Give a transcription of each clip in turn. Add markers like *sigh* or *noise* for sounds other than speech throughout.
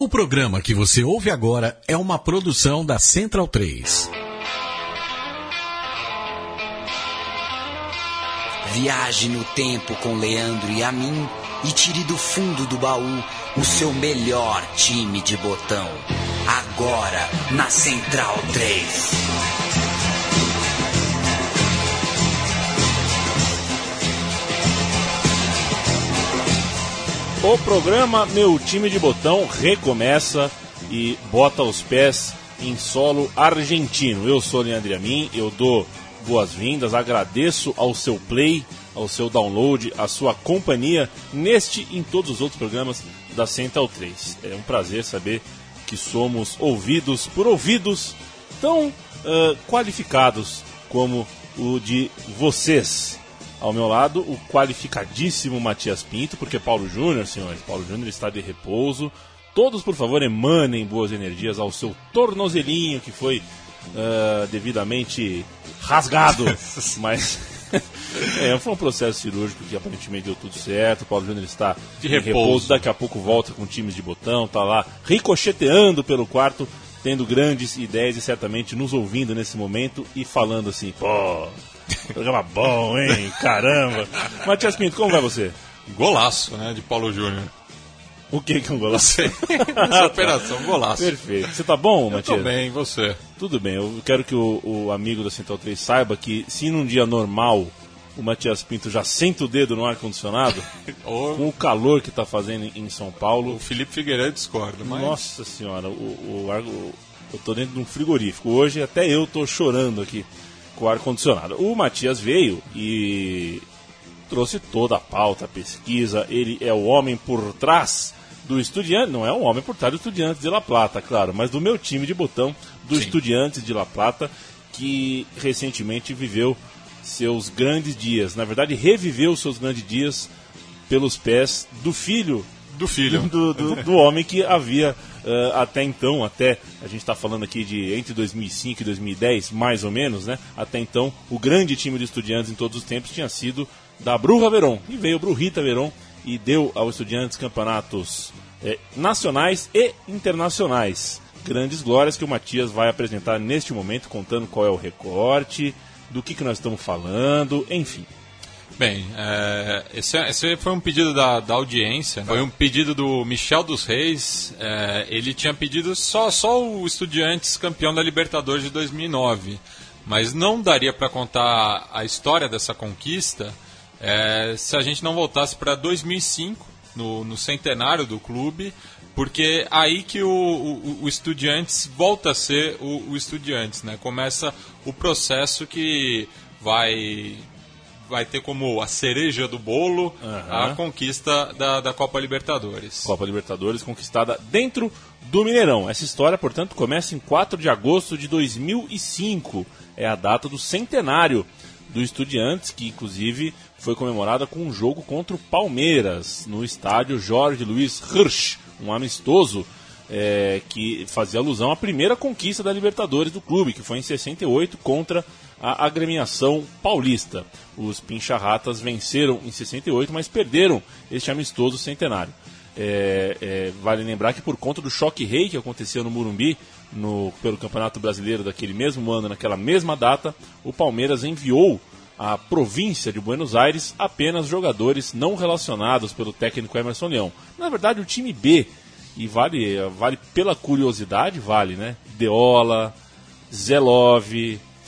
O programa que você ouve agora é uma produção da Central 3. Viaje no tempo com Leandro e a mim e tire do fundo do baú o seu melhor time de botão. Agora na Central 3. O programa Meu Time de Botão recomeça e bota os pés em solo argentino. Eu sou Leandro Amin, eu dou boas-vindas, agradeço ao seu play, ao seu download, à sua companhia neste e em todos os outros programas da Central 3. É um prazer saber que somos ouvidos por ouvidos tão uh, qualificados como o de vocês. Ao meu lado, o qualificadíssimo Matias Pinto, porque Paulo Júnior, senhores, Paulo Júnior está de repouso. Todos, por favor, emanem boas energias ao seu tornozelinho que foi uh, devidamente rasgado, *laughs* mas *laughs* é, foi um processo cirúrgico que aparentemente deu tudo certo. O Paulo Júnior está de repouso. repouso. Daqui a pouco volta com times de botão, tá lá ricocheteando pelo quarto, tendo grandes ideias e certamente nos ouvindo nesse momento e falando assim: pô, programa bom, hein? Caramba. Matias Pinto, como vai você? Golaço, né, de Paulo Júnior. O que que é um golaço? *laughs* Essa operação, golaço. Perfeito. Você tá bom, Matias? Tô bem, e você? Tudo bem. Eu quero que o, o amigo da Central 3 saiba que se num dia normal o Matias Pinto já senta o dedo no ar-condicionado, *laughs* com o calor que está fazendo em São Paulo. O Felipe Figueiredo discorda, mas... Nossa senhora, o, o, o, eu tô dentro de um frigorífico. Hoje até eu tô chorando aqui com o ar-condicionado. O Matias veio e trouxe toda a pauta, a pesquisa. Ele é o homem por trás do Estudiante, não é um homem por trás do Estudiantes de La Plata, claro, mas do meu time de botão, do Sim. Estudiantes de La Plata, que recentemente viveu seus grandes dias. Na verdade, reviveu seus grandes dias pelos pés do filho do filho do, do, do *laughs* homem que havia uh, até então, até a gente está falando aqui de entre 2005 e 2010, mais ou menos, né? Até então, o grande time de estudiantes em todos os tempos tinha sido da Bruja Verón. E veio o Brujita Verón e deu aos estudiantes campeonatos eh, nacionais e internacionais. Grandes glórias que o Matias vai apresentar neste momento, contando qual é o recorte, do que, que nós estamos falando, enfim. Bem, é, esse, esse, foi um pedido da, da audiência, né? foi um pedido do Michel dos Reis. É, ele tinha pedido só, só o Estudiantes campeão da Libertadores de 2009, mas não daria para contar a história dessa conquista é, se a gente não voltasse para 2005, no, no, centenário do clube, porque aí que o, o, o Estudiantes volta a ser o, o Estudiantes, né? Começa o processo que vai vai ter como a cereja do bolo uhum. a conquista da, da Copa Libertadores. Copa Libertadores conquistada dentro do Mineirão. Essa história, portanto, começa em 4 de agosto de 2005. É a data do centenário do Estudiantes, que inclusive foi comemorada com um jogo contra o Palmeiras no estádio Jorge Luiz Hirsch, um amistoso é, que fazia alusão à primeira conquista da Libertadores do clube, que foi em 68 contra a agremiação paulista. Os Pincharratas venceram em 68, mas perderam este amistoso centenário. É, é, vale lembrar que por conta do choque rei que aconteceu no Murumbi, no, pelo Campeonato Brasileiro daquele mesmo ano, naquela mesma data, o Palmeiras enviou à província de Buenos Aires apenas jogadores não relacionados pelo técnico Emerson Leão. Na verdade, o time B, e vale, vale pela curiosidade, vale, né? Deola, Zelov,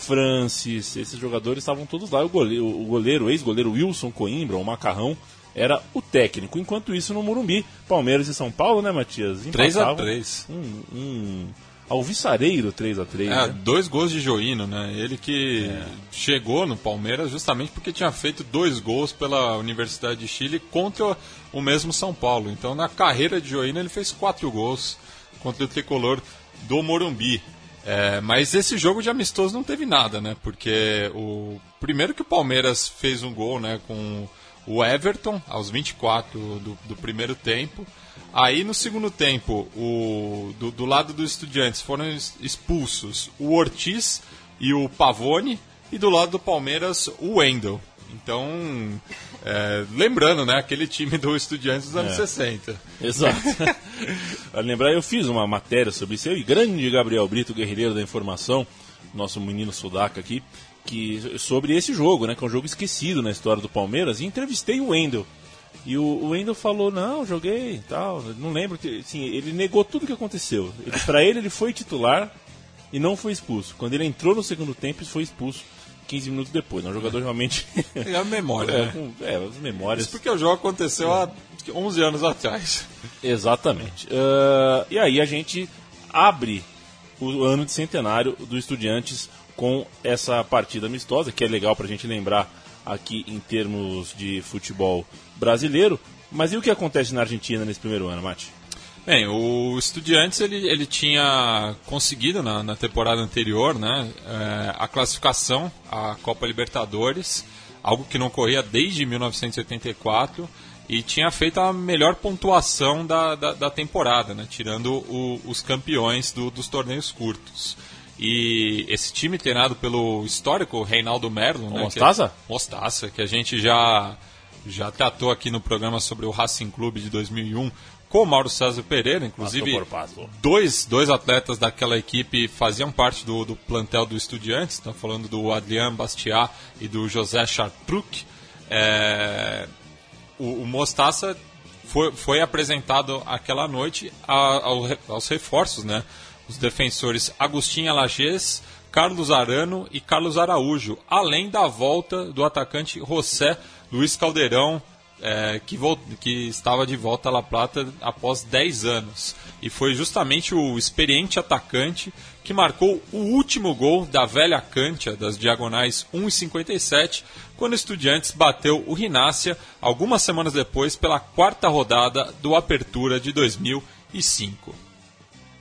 Francis, esses jogadores estavam todos lá. O goleiro, o goleiro ex-goleiro Wilson Coimbra, o Macarrão, era o técnico. Enquanto isso, no Morumbi, Palmeiras e São Paulo, né, Matias? 3x3. Um, um alvissareiro 3x3. É, né? dois gols de Joino, né? Ele que é. chegou no Palmeiras justamente porque tinha feito dois gols pela Universidade de Chile contra o mesmo São Paulo. Então, na carreira de Joino, ele fez quatro gols contra o tricolor do Morumbi. É, mas esse jogo de amistoso não teve nada, né? Porque o primeiro que o Palmeiras fez um gol, né, com o Everton aos 24 do, do primeiro tempo. Aí no segundo tempo, o, do, do lado dos estudiantes foram expulsos o Ortiz e o Pavone, e do lado do Palmeiras o Wendel. Então, é, lembrando, né, aquele time do Estudiantes dos anos É. 60. Exato. *laughs* Lembrar, eu fiz uma matéria sobre isso. Eu e grande Gabriel Brito, guerrilheiro da informação, nosso menino sudaca aqui, que, sobre esse jogo, né? Que é um jogo esquecido na história do Palmeiras. E entrevistei o Wendel. E o, o Wendel falou, não, joguei e tal. Não lembro. que- Assim, ele negou tudo o que aconteceu. Ele, pra ele, ele foi titular e não foi expulso. Quando ele entrou no segundo tempo, ele foi expulso 15 minutos depois. É um jogador realmente... *laughs* É a memória, *laughs* é, né? é, as memórias... Isso porque o jogo aconteceu há 11 anos atrás. Exatamente. Ah, e aí a gente abre o ano de centenário do Estudiantes com essa partida amistosa, que é legal pra gente lembrar aqui em termos de futebol brasileiro. Mas e o que acontece na Argentina nesse primeiro ano, Mate? Bem, o Estudiantes ele, ele tinha conseguido na, na temporada anterior né, é, a classificação à Copa Libertadores, algo que não ocorria desde 1984, e tinha feito a melhor pontuação da, da, da temporada, né, tirando o- os campeões do- dos torneios curtos. E esse time treinado pelo histórico Reinaldo Merlo, né, Mostaza? Que, Mostaça, que a gente já, já tratou aqui no programa sobre o Racing Clube de 2001 com o Mauro César Pereira, inclusive Passou por passo. dois, dois atletas daquela equipe faziam parte do, do plantel do Estudiantes, estão falando do Adrian Bastiat e do José Chartruc. É, o, o Mostaça foi, foi apresentado aquela noite ao aos reforços, né? Os defensores Agostinho Alagés, Carlos Arano e Carlos Araújo, além da volta do atacante José Luiz Caldeirão, é, que, que estava de volta à La Plata após 10 anos. E foi justamente o experiente atacante que marcou o último gol da velha Cantia das diagonais 1 e 57, quando o Estudiantes bateu o Rinácia algumas semanas depois pela quarta rodada do Apertura de 2005.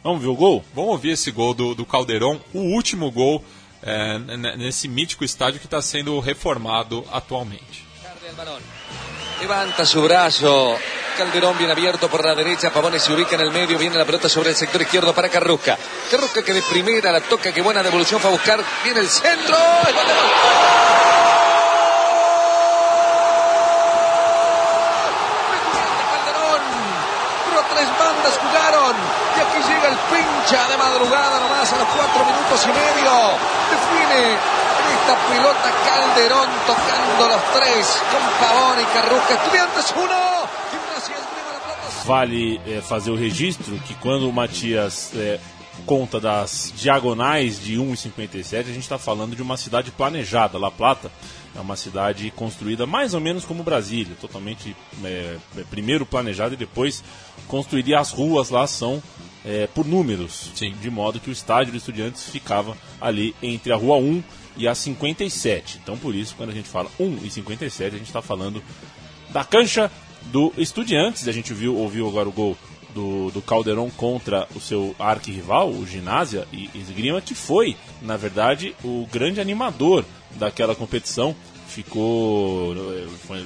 Vamos ver o gol? Vamos ouvir esse gol do, do Caldeirão, o último gol é, nesse mítico estádio que está sendo reformado atualmente. Levanta su brazo. Calderón bien abierto por la derecha. Pavone se ubica en el medio. Viene la pelota sobre el sector izquierdo para Carrusca. Carrusca que de primera la toca. Qué buena devolución fue a buscar. Viene el centro. ¡Es gol de gol! El de madrugada nomás a los cuatro minutos y medio. Define esta pelota Calderón tocando los tres con Pavón y Carrusca. Estudiantes uno. Vale é, fazer o registro que quando o Matias é, conta das diagonais de 1,57, a gente está falando de uma cidade planejada. La Plata é uma cidade construída mais ou menos como Brasília, totalmente é, primeiro planejada e depois construiria as ruas lá são é, por números, Sim. de modo que o estádio dos Estudiantes ficava ali entre a rua 1 e a 57. Então por isso quando a gente fala 1 e 57, a gente está falando da cancha do Estudiantes. A gente viu, ouviu agora o gol do, do Calderon contra o seu arquirrival, o Ginásia e Esgrima, que foi, na verdade, o grande animador daquela competição. Ficou,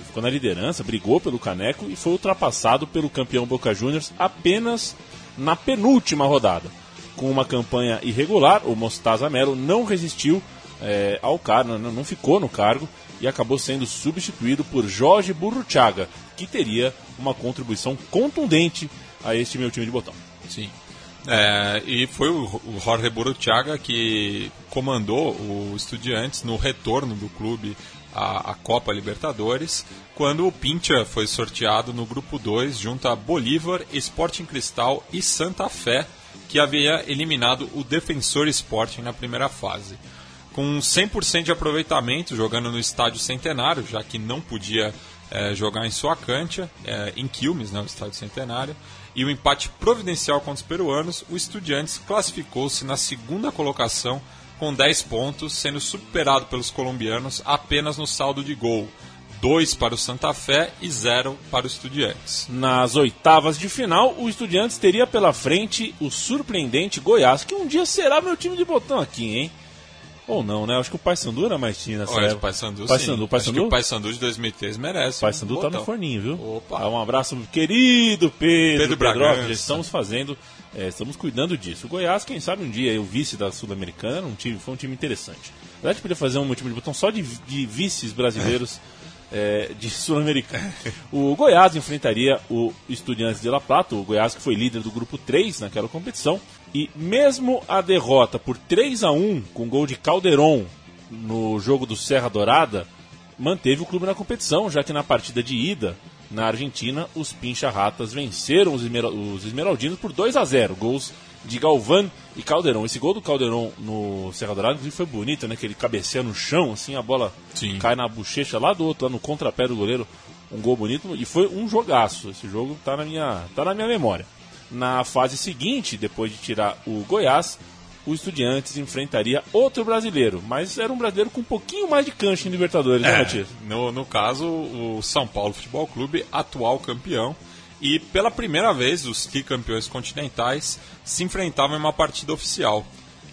ficou na liderança, brigou pelo caneco e foi ultrapassado pelo campeão Boca Juniors apenas na penúltima rodada. Com uma campanha irregular, o Mostaza Melo não resistiu eh, ao cargo, não, não ficou no cargo e acabou sendo substituído por Jorge Burruchaga, que teria uma contribuição contundente a este meu time de botão. Sim. É, e foi o, Jorge Boruchaga que comandou o Estudiantes no retorno do clube à, à Copa Libertadores, quando o Pincha foi sorteado no grupo 2 junto a Bolívar, Sporting Cristal e Santa Fé, que havia eliminado o Defensor Sporting na primeira fase. Com 100% de aproveitamento, jogando no Estádio Centenário, já que não podia eh, jogar em sua cancha, eh, em Quilmes, né, o Estádio Centenário, e o empate providencial contra os peruanos, o Estudiantes classificou-se na segunda colocação com 10 pontos, sendo superado pelos colombianos apenas no saldo de gol. 2 para o Santa Fé e 0 para o Estudiantes. Nas oitavas de final, o Estudiantes teria pela frente o surpreendente Goiás, que um dia será meu time de botão aqui, hein? Ou não, né? Acho que o Paysandu era mais time nessa Olha, época. o Paysandu, Paysandu. Acho Paysandu? que o Paysandu de 2003 merece. O Paysandu um tá no forninho, viu? Opa. Ah, Um abraço, querido Pedro, Pedro já estamos fazendo, é, estamos cuidando disso. O Goiás, quem sabe um dia, o vice da Sul-Americana, um time, foi um time interessante. Na verdade, podia fazer um time de botão só de, de vices brasileiros é, *laughs* de Sul-Americano. O Goiás enfrentaria o Estudiantes de La Plata, o Goiás que foi líder do grupo 3 naquela competição. E mesmo a derrota por 3 a 1 com gol de Calderon no jogo do Serra Dourada, manteve o clube na competição, já que na partida de ida na Argentina, os Pincha-Ratas venceram os, Esmer os Esmeraldinos por 2 a 0 gols de Galvão e Caldeirão. Esse gol do Caldeirão no Serra Dourada foi bonito, né? Que ele cabeceia no chão, assim, a bola Sim. cai na bochecha lá do outro, lá no contrapé do goleiro. Um gol bonito e foi um jogaço. Esse jogo tá na minha, tá na minha memória. Na fase seguinte, depois de tirar o Goiás, o Estudiantes enfrentaria outro brasileiro, mas era um brasileiro com um pouquinho mais de cancha em Libertadores, né, é, né, Matias? No, no caso, o São Paulo Futebol Clube, atual campeão, e pela primeira vez os tricampeões continentais se enfrentavam em uma partida oficial.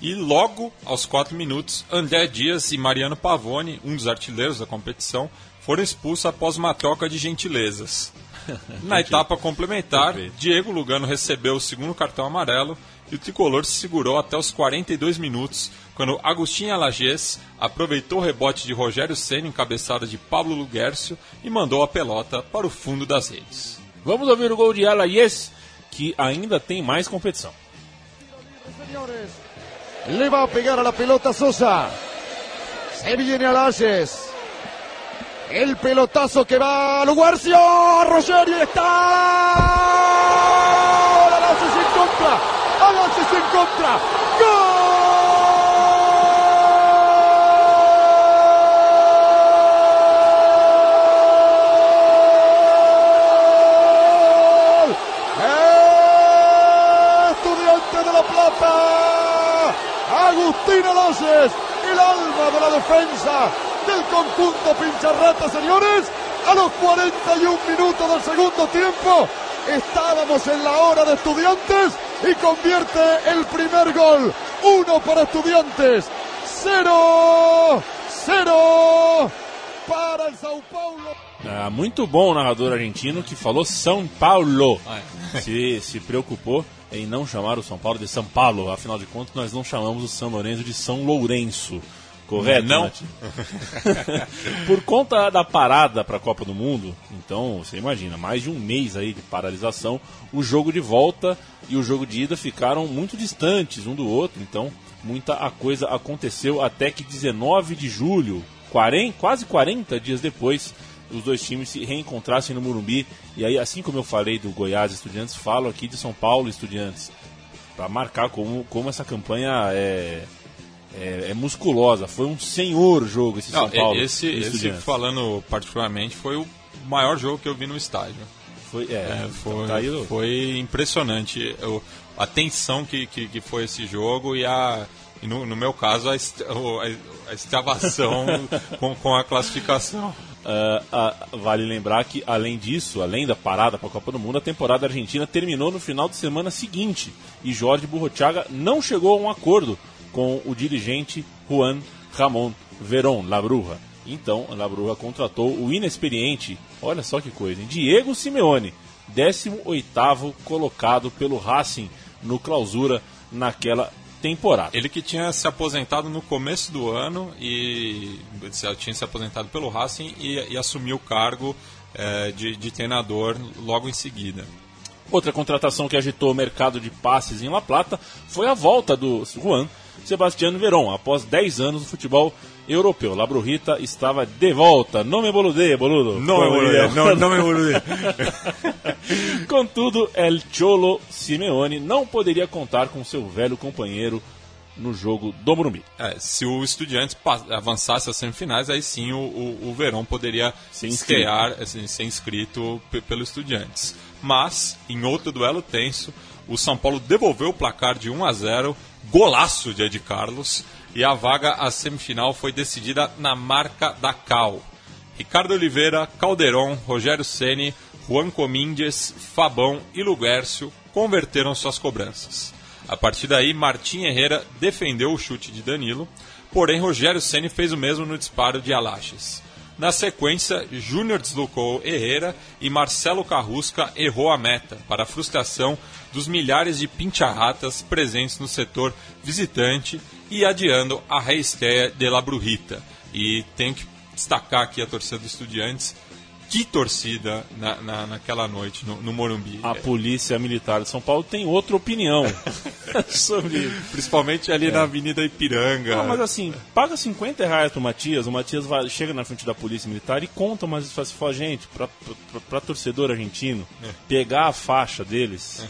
E logo aos 4 minutos, André Dias e Mariano Pavone, um dos artilheiros da competição, foram expulsos após uma troca de gentilezas. *laughs* Na etapa complementar, Diego Lugano recebeu o segundo cartão amarelo e o tricolor se segurou até os 42 minutos, quando Agostinho Alagés aproveitou o rebote de Rogério Senna em cabeçada de Pablo Luguércio e mandou a pelota para o fundo das redes. Vamos ouvir o gol de Alagés, que ainda tem mais competição. Le va a pegar a la pelota Sosa. Se viene Alayes. El pelotazo que va a Luguercio. Rogerio está. Alances en contra. ¡Gol! Estudiante de La Plata. Agustín Alances, el alma de la defensa conjunto Pincharrata, señores. A los 41 minutos del segundo tiempo, estábamos en la hora de estudiantes y convierte el primer gol. Uno para estudiantes, cero, cero para el São Paulo. Ah, muito bom o narrador argentino que falou São Paulo. *laughs* Se, se preocupou em não chamar o São Paulo de São Paulo. Afinal de contas, nós não chamamos o São Lourenço de São Lourenço. Correto? Não. *laughs* Por conta da parada para a Copa do Mundo, então você imagina, mais de um mês aí de paralisação, o jogo de volta e o jogo de ida ficaram muito distantes um do outro, então muita a coisa aconteceu até que 19 de julho, 40, quase 40 dias depois, os dois times se reencontrassem no Murumbi. E aí, assim como eu falei do Goiás Estudiantes, falo aqui de São Paulo Estudiantes, para marcar como, como essa campanha é é, é, musculosa. Foi um senhor jogo esse Não, São Paulo. Esse, esse, falando particularmente, foi o maior jogo que eu vi no estádio. Foi, é, é foi, tá foi impressionante eu, a tensão que, que, que, foi esse jogo e a. E no, no meu caso, a, a, a extravação *laughs* com, com a classificação. Uh, uh, vale lembrar que, além disso, além da parada para a Copa do Mundo, a temporada argentina terminou no final de semana seguinte e Jorge Burrochaga não chegou a um acordo com o dirigente Juan Ramon Verón Labruja. Então, Labruja contratou o inexperiente, olha só que coisa, hein? Diego Simeone, 18º colocado pelo Racing no clausura naquela temporada. Ele que tinha se aposentado no começo do ano e tinha se aposentado pelo Racing e, e assumiu o cargo é, de, de treinador logo em seguida. Outra contratação que agitou o mercado de passes em La Plata foi a volta do Juan Sebastiano Veron, após 10 anos no futebol europeu. La Brujita estava de volta. Não me bolude, boludo. Não me bolude, não, não me bolude. *laughs* Contudo, El Cholo Simeone não poderia contar com seu velho companheiro no jogo do Morumbi. É, se o Estudiantes avançasse às semifinais, aí sim o, o, o Verão poderia ser estrear, assim, ser inscrito pelo Estudiantes. Mas, em outro duelo tenso, o São Paulo devolveu o placar de 1 a 0 golaço de Ed Carlos e a vaga à semifinal foi decidida na marca da Cal. Ricardo Oliveira, Calderon, Rogério Ceni, Juan Comínguez, Fabão e Luguércio converteram suas cobranças. A partir daí, Martim Herrera defendeu o chute de Danilo, porém Rogério Ceni fez o mesmo no disparo de Alaches. Na sequência, Júnior deslocou Herrera e Marcelo Carrusca errou a meta, para a frustração dos milhares de pincharratas presentes no setor visitante e adiando a reestreia de La Brujita. E tenho que destacar aqui a torcida dos Estudiantes, que torcida na, na, naquela noite no, no Morumbi. A Polícia Militar de São Paulo tem outra opinião *laughs* sobre isso. Principalmente ali na Avenida Ipiranga. Não, mas assim, paga 50 reais pro Matias, o Matias vai, chega na frente da Polícia Militar e conta, mas fala assim, fala, gente, pra, pra, pra torcedor argentino, pegar a faixa deles...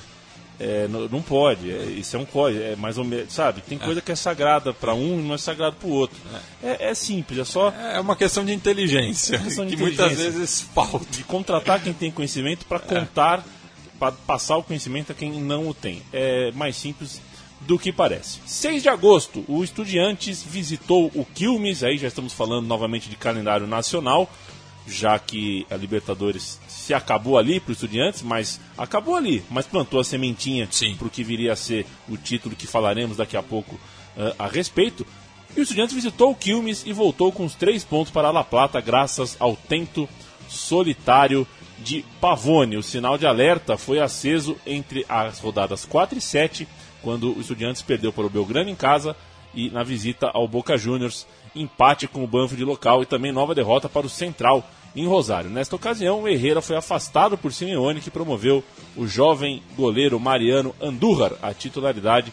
é, não, não pode, é, isso é um código, é mais ou menos, sabe? Tem coisa que é sagrada para um e não é sagrado para o outro. É, é simples, é só É uma questão de inteligência, questão de *laughs* que muitas inteligência. vezes falta. de contratar quem tem conhecimento para contar, para passar o conhecimento a quem não o tem. É mais simples do que parece. 6 de agosto, o Estudiantes visitou o Quilmes, aí já estamos falando novamente de calendário nacional, já que a Libertadores se acabou ali para o Estudiantes, mas acabou ali, mas plantou a sementinha para o que viria a ser o título que falaremos daqui a pouco ah, a respeito. E o Estudiantes visitou o Quilmes e voltou com os três pontos para a La Plata, graças ao tento solitário de Pavone. O sinal de alerta foi aceso entre as rodadas 4 e 7, quando o Estudiantes perdeu para o Belgrano em casa e na visita ao Boca Juniors, empate com o Banfield local e também nova derrota para o Central em Rosário. Nesta ocasião, o Herrera foi afastado por Simeone, que promoveu o jovem goleiro Mariano Andújar à titularidade.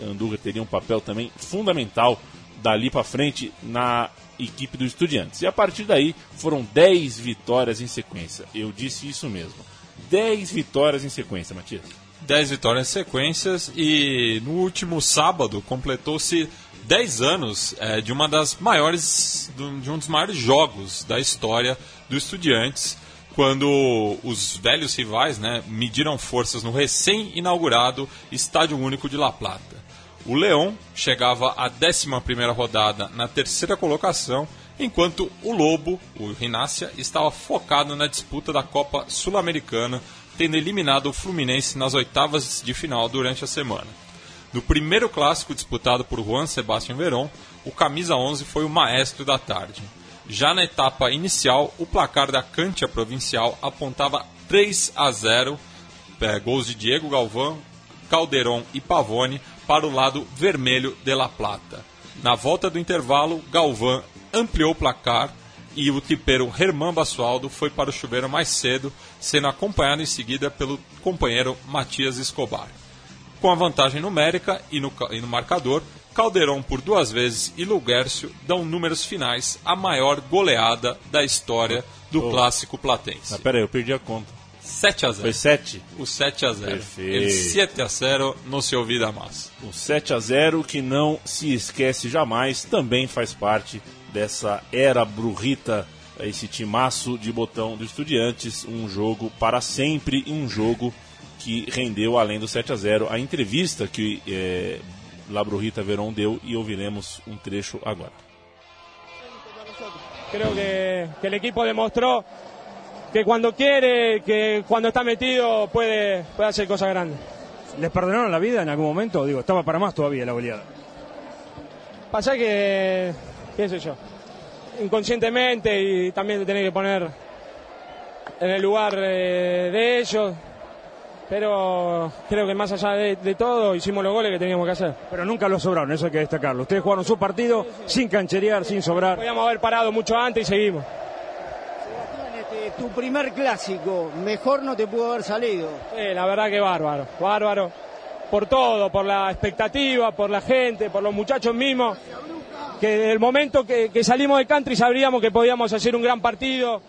Andújar teria um papel também fundamental dali para frente na equipe do Estudiantes. E a partir daí foram 10 vitórias em sequência. Eu disse isso mesmo. 10 vitórias em sequência, Matias. 10 vitórias em sequências e no último sábado completou-se 10 anos é, de uma das maiores de um dos maiores jogos da história do Estudiantes, quando os velhos rivais né, mediram forças no recém-inaugurado Estádio Único de La Plata. O Leão chegava à 11ª rodada na terceira colocação, enquanto o Lobo, o Rinácia, estava focado na disputa da Copa Sul-Americana, tendo eliminado o Fluminense nas oitavas de final durante a semana. No primeiro clássico disputado por Juan Sebastián Verón, o camisa 11 foi o maestro da tarde. Já na etapa inicial, o placar da Cantia Provincial apontava 3 a 0, é, gols de Diego Galvão, Calderon e Pavone para o lado vermelho de La Plata. Na volta do intervalo, Galvão ampliou o placar e o tipeiro Herman Basualdo foi para o chuveiro mais cedo, sendo acompanhado em seguida pelo companheiro Matias Escobar. Com a vantagem numérica e no, e no marcador, Calderon por duas vezes e Luguércio dão números finais a maior goleada da história do Oh. clássico platense. Ah, pera aí, eu perdi a conta. 7 a 0. Foi 7? O 7 a 0. Perfeito. El 7 a 0 não se olvida mais. O 7 a 0 que não se esquece jamais, também faz parte dessa era brurrita, esse timaço de botão do Estudiantes, um jogo para sempre e um jogo que rendeu além do 7 a 0 a entrevista que eh, La Brujita Verón deu e ouviremos um trecho agora. Creo que, que el equipo demostró que cuando quiere, que cuando está metido puede, puede hacer cosas grandes. ¿Les perdonaron la vida en algún momento? Digo, estaba para más todavía la goleada. Pasa que, qué sé yo, inconscientemente y también te tenés que poner en el lugar eh, de ellos. Pero creo que más allá de, de todo hicimos los goles que teníamos que hacer. Pero nunca lo sobraron, eso hay que destacarlo. Ustedes jugaron su partido sin cancherear, sin sobrar. Podíamos haber parado mucho antes y seguimos. Este, tu primer clásico, mejor no te pudo haber salido. Sí, la verdad que bárbaro, bárbaro. Por todo, por la expectativa, por la gente, por los muchachos mismos. Que desde el momento que, que salimos de country sabríamos que podíamos hacer un gran partido.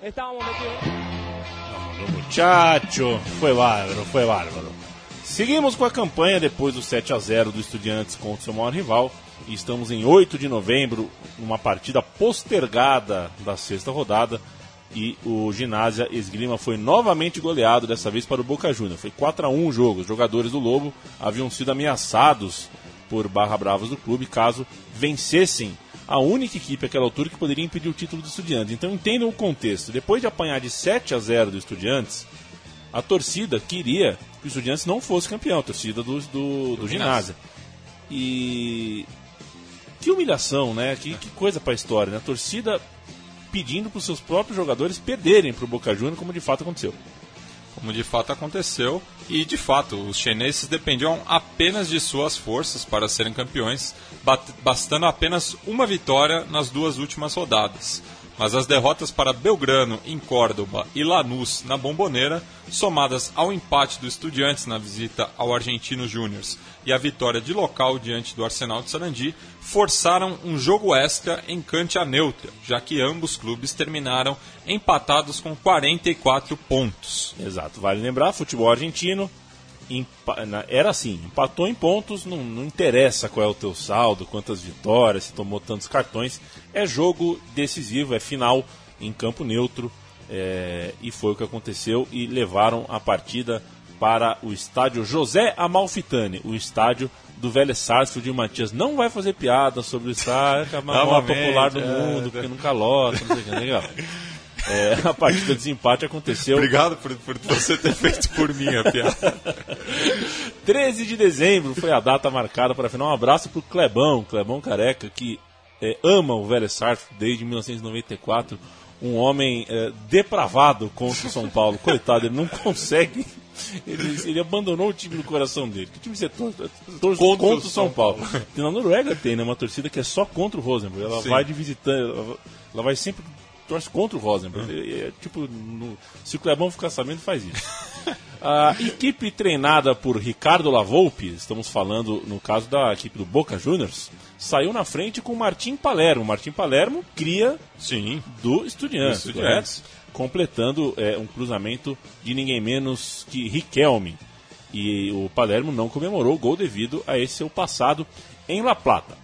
Estábamos metidos. Muchacho, foi bárbaro, foi bárbaro. Seguimos com a campanha depois do 7 a 0 do Estudiantes contra o seu maior rival. E estamos em 8 de novembro, numa partida postergada da sexta rodada. E o Ginásia Esgrima foi novamente goleado, dessa vez para o Boca Juniors. Foi 4 a 1 o jogo. Os jogadores do Lobo haviam sido ameaçados por Barra Bravas do clube caso vencessem a única equipe àquela altura que poderia impedir o título do Estudiantes. Então entendam o contexto. Depois de apanhar de 7 a 0 do Estudiantes, a torcida queria que o Estudiantes não fosse campeão, a torcida do, do, do ginásio. E que humilhação, né? Que, que coisa pra história, né? A torcida pedindo para os seus próprios jogadores perderem para o Boca Juniors, como de fato aconteceu. Como de fato aconteceu, e de fato, os chineses dependiam apenas de suas forças para serem campeões, bastando apenas uma vitória nas duas últimas rodadas. Mas as derrotas para Belgrano em Córdoba e Lanús na Bomboneira, somadas ao empate do Estudiantes na visita ao Argentino Júnior e a vitória de local diante do Arsenal de Sarandi, forçaram um jogo extra em cancha neutra, já que ambos clubes terminaram empatados com 44 pontos. Exato, vale lembrar, futebol argentino era assim, empatou em pontos, não, não interessa qual é o teu saldo, quantas vitórias, se tomou tantos cartões, é jogo decisivo, é final em campo neutro, é, e foi o que aconteceu, e levaram a partida para o estádio José Amalfitani, o estádio do Vélez Sarsfield de Matias. Não vai fazer piada sobre o estádio é a maior popular do é, mundo, é. porque nunca lota, não sei o que, legal. *laughs* É, a partida de desempate aconteceu Obrigado por, por você ter feito por mim a piada. *laughs* 13 de dezembro foi a data marcada para a final. Um abraço pro Clebão, Clebão Careca, que é, ama o Vélez Sarsfield desde 1994. Um homem é, depravado contra o São Paulo. Coitado, ele não consegue. Ele, ele abandonou o time do coração dele. Que time você torce? Contra contra, o São São Paulo. Na Noruega tem, né? Uma torcida que é só contra o Rosenborg. Ela Sim. vai de visitante. Ela, ela vai sempre. Torce contra o Rosenborg. É, é, tipo, no- se o Clebão ficar sabendo, faz isso. *laughs* A equipe treinada por Ricardo Lavolpe, estamos falando no caso da equipe do Boca Juniors, saiu na frente com o Martim Palermo. Martim Palermo cria Sim. do Estudiantes, Estudiantes. completando é, um cruzamento de ninguém menos que Riquelme. E o Palermo não comemorou o gol devido a esse seu passado em La Plata.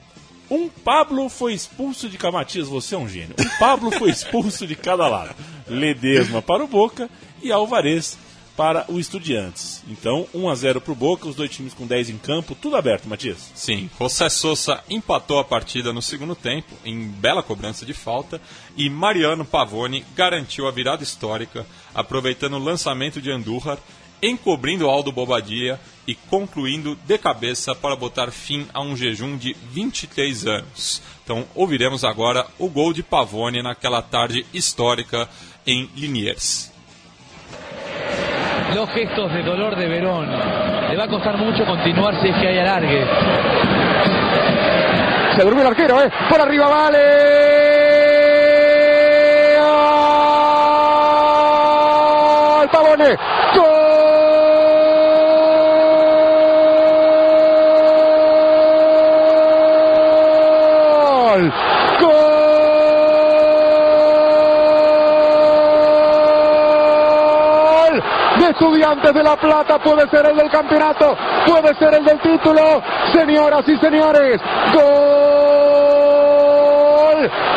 Um Pablo foi expulso de Camatias, você é um gênio. Um Pablo foi expulso de cada lado. Ledesma para o Boca e Alvarez para o Estudiantes. Então, 1 a 0 para o Boca, os dois times com 10 em campo, tudo aberto, Matias. Sim, José Sousa empatou a partida no segundo tempo, em bela cobrança de falta, e Mariano Pavone garantiu a virada histórica, aproveitando o lançamento de Andújar, encobrindo Aldo Bobadilla e concluindo de cabeça para botar fim a um jejum de 23 anos. Então, ouviremos agora o gol de Pavone naquela tarde histórica em Liniers. Los gestos de dolor de Verón. Le va a costar mucho continuar si es que hay alargue. Se durmió el arquero, ¿eh? Por arriba, vale. Pavone. Estudiantes de La Plata puede ser el del campeonato, puede ser el del título. Señoras y señores, gol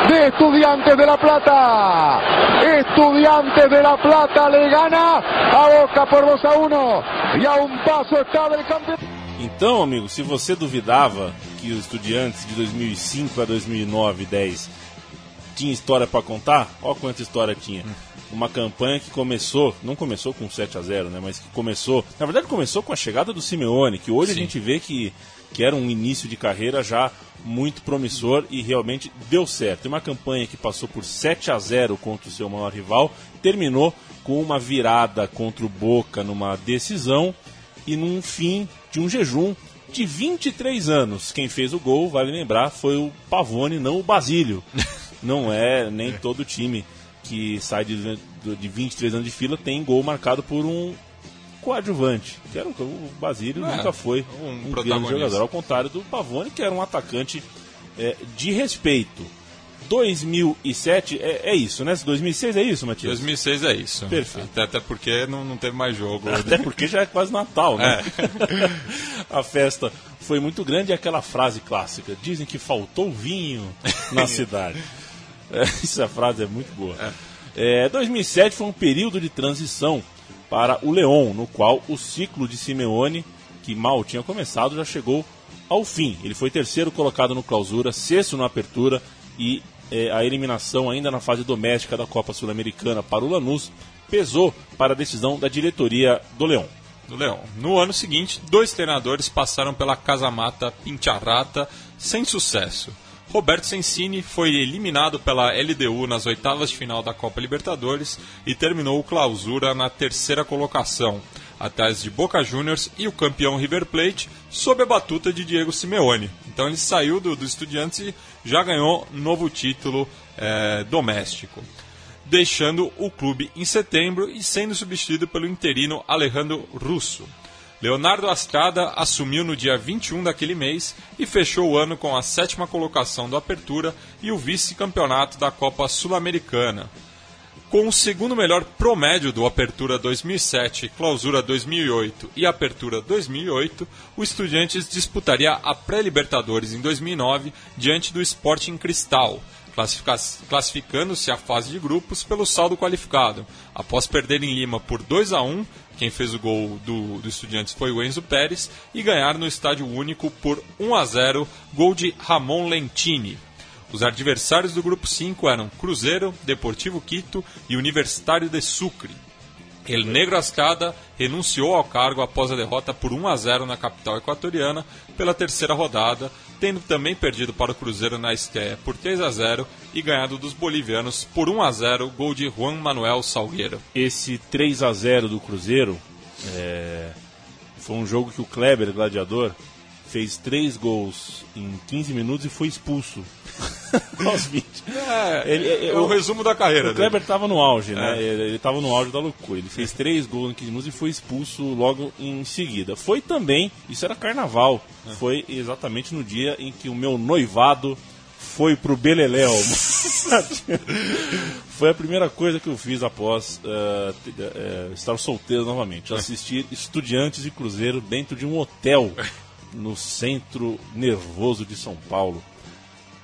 de Estudiantes de La Plata. Estudiantes de La Plata le gana a Boca por 2 a 1 y a un paso está del campeón. Então, amigo, se você duvidava que os estudiantes de 2005 a 2009, 10 tinha história para contar, ó quanta história tinha. Uma campanha que começou, não começou com 7 a 0, né, mas que começou, na verdade começou com a chegada do Simeone, que hoje a gente vê que que era um início de carreira já muito promissor e realmente deu certo. E uma campanha que passou por 7 a 0 contra o seu maior rival, terminou com uma virada contra o Boca numa decisão e num fim de um jejum de 23 anos. Quem fez o gol, vale lembrar, foi o Pavone, não o Basílio. *laughs* Não é nem todo time que sai de, de 23 anos de fila tem gol marcado por um coadjuvante. Que era o, o Basílio É, nunca foi um um, grande jogador, ao contrário do Pavone, que era um atacante é, de respeito. 2007 é, é isso, né? 2006 é isso, Matias? 2006 é isso. Perfeito. Até, até porque não, não teve mais jogo. *laughs* Até porque já é quase Natal, né? *laughs* a festa foi muito grande e aquela frase clássica: dizem que faltou vinho na *laughs* cidade. *laughs* Essa frase é muito boa. É, 2007 foi um período de transição para o Leão, no qual o ciclo de Simeone, que mal tinha começado, já chegou ao fim. Ele foi terceiro colocado no clausura, sexto na apertura e é, a eliminação ainda na fase doméstica da Copa Sul-Americana para o Lanús pesou para a decisão da diretoria do Leão. do Leão. No ano seguinte, dois treinadores passaram pela Casa Mata Pincharrata sem sucesso. Roberto Sensini foi eliminado pela LDU nas oitavas de final da Copa Libertadores e terminou o clausura na terceira colocação, atrás de Boca Juniors e o campeão River Plate, sob a batuta de Diego Simeone. Então ele saiu do, do Estudiantes e já ganhou novo título é, doméstico, deixando o clube em setembro e sendo substituído pelo interino Alejandro Russo. Leonardo Ascada assumiu no dia 21 daquele mês e fechou o ano com a sétima colocação do Apertura e o vice-campeonato da Copa Sul-Americana. Com o segundo melhor promédio do Apertura 2007, Clausura 2008 e Apertura 2008, o Estudiantes disputaria a Pré-Libertadores em 2009 diante do Sporting Cristal, classificando-se à fase de grupos pelo saldo qualificado, após perder em Lima por 2 a 1 quem fez o gol do, do Estudiantes foi o Enzo Pérez e ganhar no estádio único por 1 a 0, gol de Ramon Lentini. Os adversários do grupo 5 eram Cruzeiro, Deportivo Quito e Universitário de Sucre. El Negro Ascada renunciou ao cargo após a derrota por 1 a 0 na capital equatoriana pela terceira rodada, tendo também perdido para o Cruzeiro na estreia por 3 a 0 e ganhado dos bolivianos por 1 a 0, gol de Juan Manuel Salgueiro. Esse 3 a 0 do Cruzeiro é... foi um jogo que o Kleber, gladiador, fez três gols em 15 minutos e foi expulso. *laughs* Aos 20. É, ele, é, é o resumo da carreira. O Kleber estava no auge, né? É. Ele estava no auge da loucura. Ele fez três gols em 15 minutos e foi expulso logo em seguida. Foi também, isso era carnaval, é. foi exatamente no dia em que o meu noivado foi pro Beleléu. *laughs* foi a primeira coisa que eu fiz após uh, uh, estar solteiro novamente. Assistir Estudiantes e Cruzeiro dentro de um hotel no centro nervoso de São Paulo.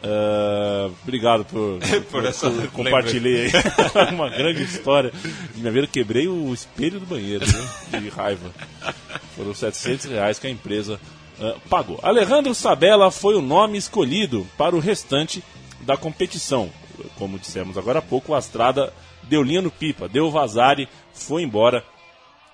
Uh, obrigado *laughs* por, por, essa por compartilhei *laughs* uma grande história. De minha vida quebrei o espelho do banheiro né, de raiva. Foram 700 reais que a empresa uh, pagou. Alejandro Sabella foi o nome escolhido para o restante da competição. Como dissemos agora há pouco, a Astrada deu linha no pipa, deu vazare, foi embora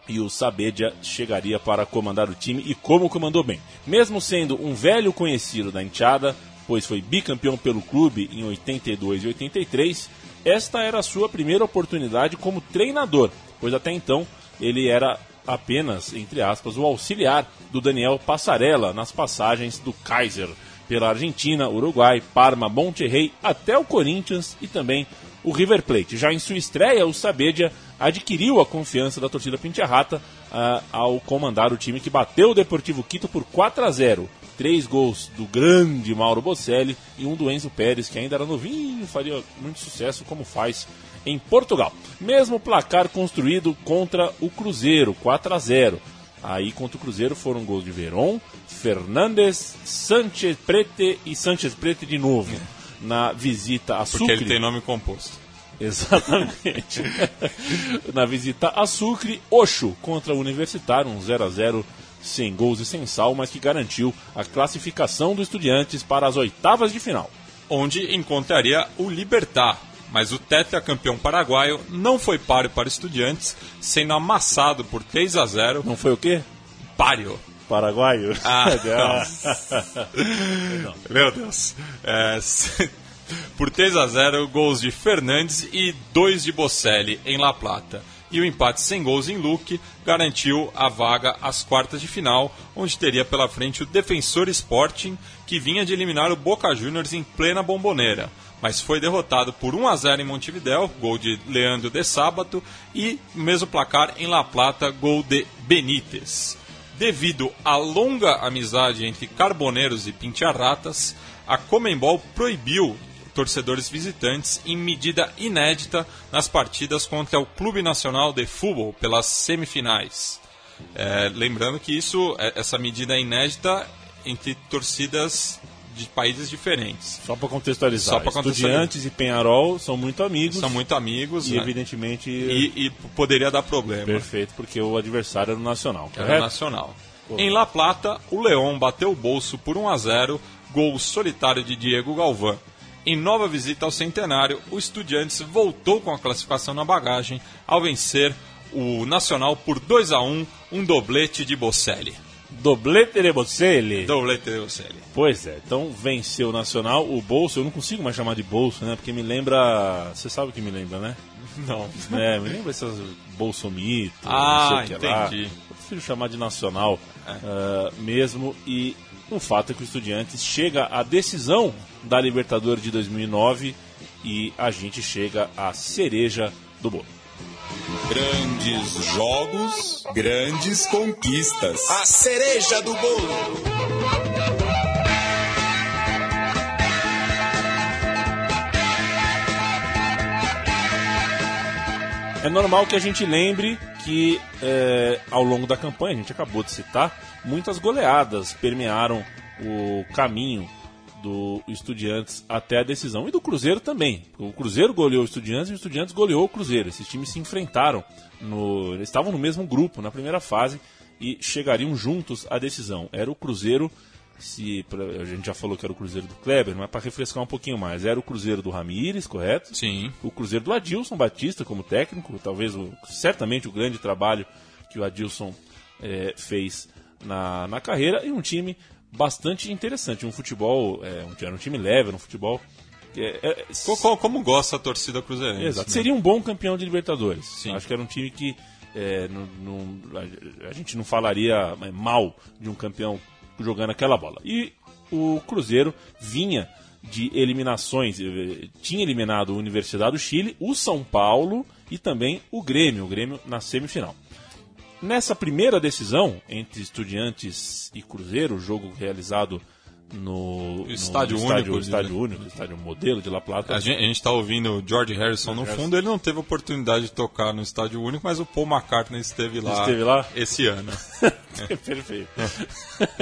e o Sabedia chegaria para comandar o time e como comandou bem. Mesmo sendo um velho conhecido da enteada, pois foi bicampeão pelo clube em 82 e 83, esta era a sua primeira oportunidade como treinador, pois até então ele era apenas, entre aspas, o auxiliar do Daniel Passarella nas passagens do Kaiser pela Argentina, Uruguai, Parma, Monterrey, até o Corinthians e também o River Plate. Já em sua estreia, o Sabedia adquiriu a confiança da torcida Pintiarrata uh, ao comandar o time que bateu o Deportivo Quito por 4 a 0. Três gols do grande Mauro Bocelli e um do Enzo Pérez, que ainda era novinho, faria muito sucesso como faz em Portugal. Mesmo placar construído contra o Cruzeiro, 4 a 0. Aí contra o Cruzeiro foram gols de Veron, Fernandes, Sanchez Prete e Sanchez Prete de novo. Na visita a Sucre. Porque ele tem nome composto. *laughs* Exatamente. Na visita a Sucre, Oxo contra o Universitário, um 0 a 0 sem gols e sem sal, mas que garantiu a classificação do Estudiantes para as oitavas de final. Onde encontraria o Libertar, mas o tetracampeão paraguaio não foi páreo para Estudiantes, sendo amassado por 3 a 0. Não foi o quê? Páreo. Paraguaio? Ah, *laughs* *laughs* Meu Deus. É, por 3 a 0 gols de Fernandes e 2 de Bocelli em La Plata. E o empate sem gols em Luque garantiu a vaga às quartas de final, onde teria pela frente o Defensor Sporting, que vinha de eliminar o Boca Juniors em plena bomboneira, mas foi derrotado por 1 a 0 em Montevidéu, gol de Leandro de Sábato, e mesmo placar em La Plata, gol de Benítez. Devido à longa amizade entre carboneiros e pintiarratas, a Comembol proibiu torcedores visitantes em medida inédita nas partidas contra o Clube Nacional de Futebol pelas semifinais. É, lembrando que isso, é, essa medida é inédita entre torcidas de países diferentes. Só para contextualizar, Só Estudiantes e Penharol são muito amigos. São muito amigos. E né? evidentemente... E, e, poderia dar problema. Perfeito, porque o adversário era o Nacional, correto? Era o Nacional. Em La Plata, o Leão bateu o bolso por 1 a 0 gol solitário de Diego Galvão. Em nova visita ao centenário, o Estudiantes voltou com a classificação na bagagem ao vencer o Nacional por 2 a 1 um doblete de Bocelli. Doblete de Bocelli. Doblete de Bocelli. Pois é, então venceu o Nacional, o Bolso, eu não consigo mais chamar de Bolso, né? Porque me lembra. Você sabe o que me lembra, né? *laughs* Não. É, me lembra essas Bolsomito, Ah, não sei o que lá. entendi. Eu prefiro chamar de Nacional ah, mesmo. E o fato é que o Estudiantes chega à decisão da Libertadores de 2009 e a gente chega à cereja do bolo. Grandes jogos, grandes conquistas. A cereja do bolo. É normal que a gente lembre que é, ao longo da campanha, a gente acabou de citar, muitas goleadas permearam o caminho do Estudiantes até a decisão. E do Cruzeiro também. O Cruzeiro goleou o Estudiantes e o Estudiantes goleou o Cruzeiro. Esses times se enfrentaram, no, eles estavam no mesmo grupo na primeira fase e chegariam juntos à decisão. Era o Cruzeiro, se a gente já falou que era o Cruzeiro do Kleber, mas para refrescar um pouquinho mais, era o Cruzeiro do Ramires, correto? Sim. o Cruzeiro do Adilson Batista como técnico, talvez o, certamente o grande trabalho que o Adilson eh, fez na, na carreira, e um time bastante interessante, um futebol, é, um, era um time leve, era um futebol. é, é, Co- co- Como, gosta a torcida cruzeirense. Exato. né? Seria um bom campeão de Libertadores. Acho que era um time que é, não- não- a- a gente não falaria é, mal de um campeão jogando aquela bola. E o Cruzeiro vinha de eliminações, eh, tinha eliminado a Universidade do Chile, o São Paulo e também o Grêmio, o Grêmio na semifinal. Nessa primeira decisão entre Estudiantes e Cruzeiro, jogo realizado no, no Estádio estádio, único, estádio né? único, estádio modelo de La Plata. A gente, a gente tá ouvindo o George Harrison no fundo, ele não teve oportunidade de tocar no estádio único, mas o Paul McCartney esteve lá, Esteve lá? esse ano. *laughs* Perfeito.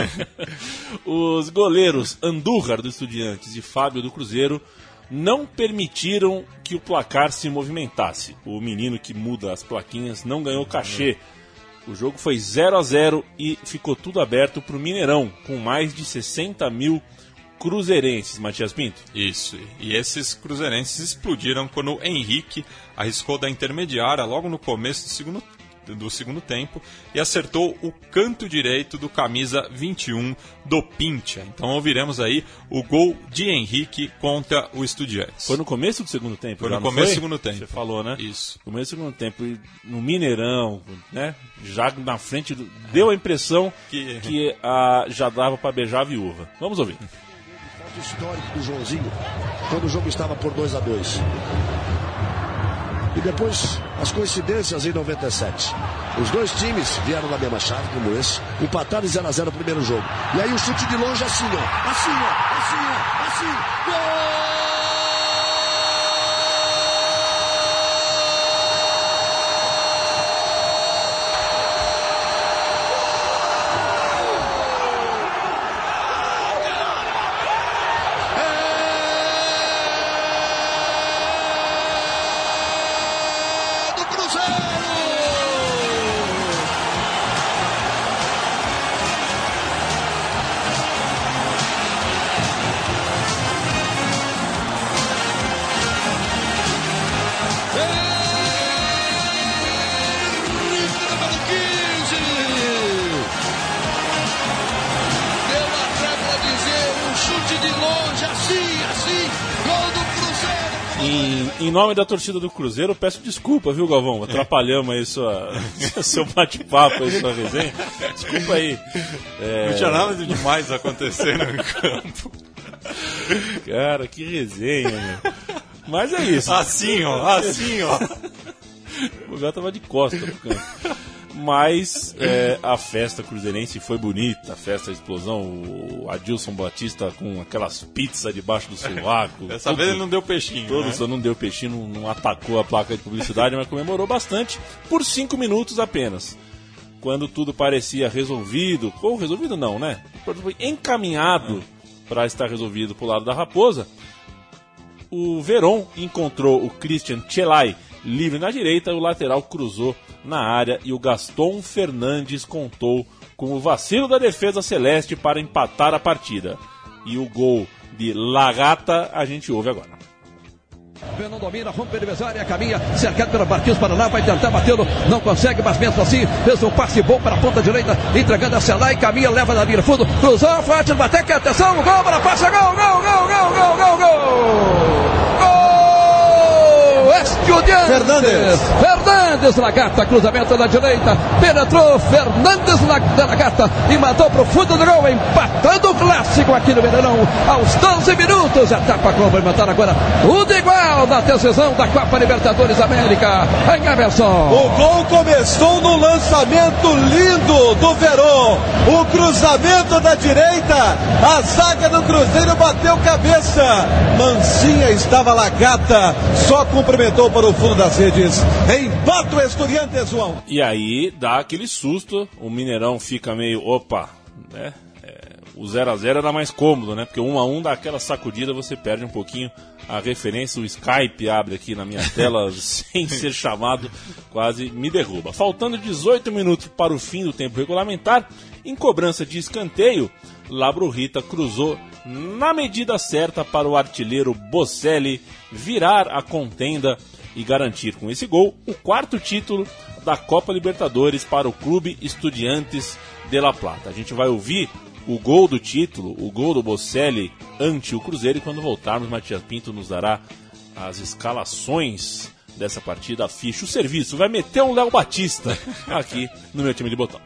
*laughs* Os goleiros Andújar do Estudiantes e Fábio do Cruzeiro não permitiram que o placar se movimentasse. O menino que muda as plaquinhas não ganhou cachê. O jogo foi 0 a 0 e ficou tudo aberto para o Mineirão, com mais de 60 mil cruzeirenses, Matias Pinto. Isso. E esses cruzeirenses explodiram quando o Henrique arriscou da intermediária logo no começo do segundo, do segundo tempo e acertou o canto direito do camisa 21 do Pincha. Então ouviremos aí o gol de Henrique contra o Estudiantes. Foi no começo do segundo tempo? Foi já no começo do segundo tempo. Você falou, né? Isso. Começo do segundo tempo, e no Mineirão, né? Já na frente, do- deu a impressão *laughs* Que- que, ah, já dava para beijar a viúva. Vamos ouvir. Histórico do Joãozinho, quando o jogo estava por 2 a 2 E depois, as coincidências em 97. Os dois times vieram na mesma chave, como esse, empataram em 0 a 0 no primeiro jogo. E aí o chute de longe assim, ó. Assim, ó. Assim, ó. Assim. Gol! Nome da torcida do Cruzeiro, peço desculpa, viu, Galvão? Atrapalhamos aí sua, *laughs* seu bate-papo, aí, sua resenha. Desculpa aí. É, Não tinha nada de demais acontecendo no campo. Cara, que resenha, meu. Mas é isso. Assim, ó, assim, ó. O gato tava de costa no campo. Mas é, a festa cruzeirense foi bonita, a festa a explosão, o Adilson Batista com aquelas pizzas debaixo do sovaco. Dessa tudo- vez ele não deu peixinho. Todo né? só não deu peixinho, não, não atacou a placa de publicidade, mas comemorou bastante por cinco minutos apenas. Quando tudo parecia resolvido, ou resolvido não, né? Foi encaminhado para estar resolvido pro lado da Raposa. O Veron encontrou o Christian Chelai livre na direita, o lateral cruzou na área e o Gaston Fernandes contou com o vacilo da defesa celeste para empatar a partida. E o gol de Lagata a gente ouve agora. Venom domina, rompe adversária, caminha, cercado pelo Marquinhos Paraná, vai tentar batê-lo, não consegue, mas mesmo assim, fez um passe bom para a ponta direita, entregando a Celai, caminha, leva na linha fundo, cruzou, forte, bateu, atenção, gol, para passa, gol, gol, gol, gol, gol, gol, gol! Estudiantes. Fernandes. Fernandes Lagarta, cruzamento da direita. Penetrou Fernandes Lagarta e matou pro fundo do gol, empatando o clássico aqui no Mineirão. Aos 12 minutos, etapa complementar agora. O de igual na decisão da Copa Libertadores América. Em Emerson. O gol começou no lançamento lindo do Verón. O cruzamento da direita. A zaga do Cruzeiro bateu cabeça. Mancinha estava Lagarta. Só cumprimentou para o fundo das redes. Empata o Estudiantes, João. E aí dá aquele susto, o Mineirão fica meio, opa, né? É, o 0 a 0 era mais cômodo, né? Porque um a um dá aquela sacudida, você perde um pouquinho a referência, o Skype abre aqui na minha tela *laughs* sem ser chamado, quase me derruba. Faltando 18 minutos para o fim do tempo regulamentar, em cobrança de escanteio, Labro Rita cruzou na medida certa para o artilheiro Bocelli virar a contenda e garantir com esse gol o quarto título da Copa Libertadores para o Clube Estudiantes de La Plata. A gente vai ouvir o gol do título, o gol do Bocelli ante o Cruzeiro e quando voltarmos, Matias Pinto nos dará as escalações dessa partida, ficha, o serviço. Vai meter um Léo Batista *laughs* aqui no meu time de botão.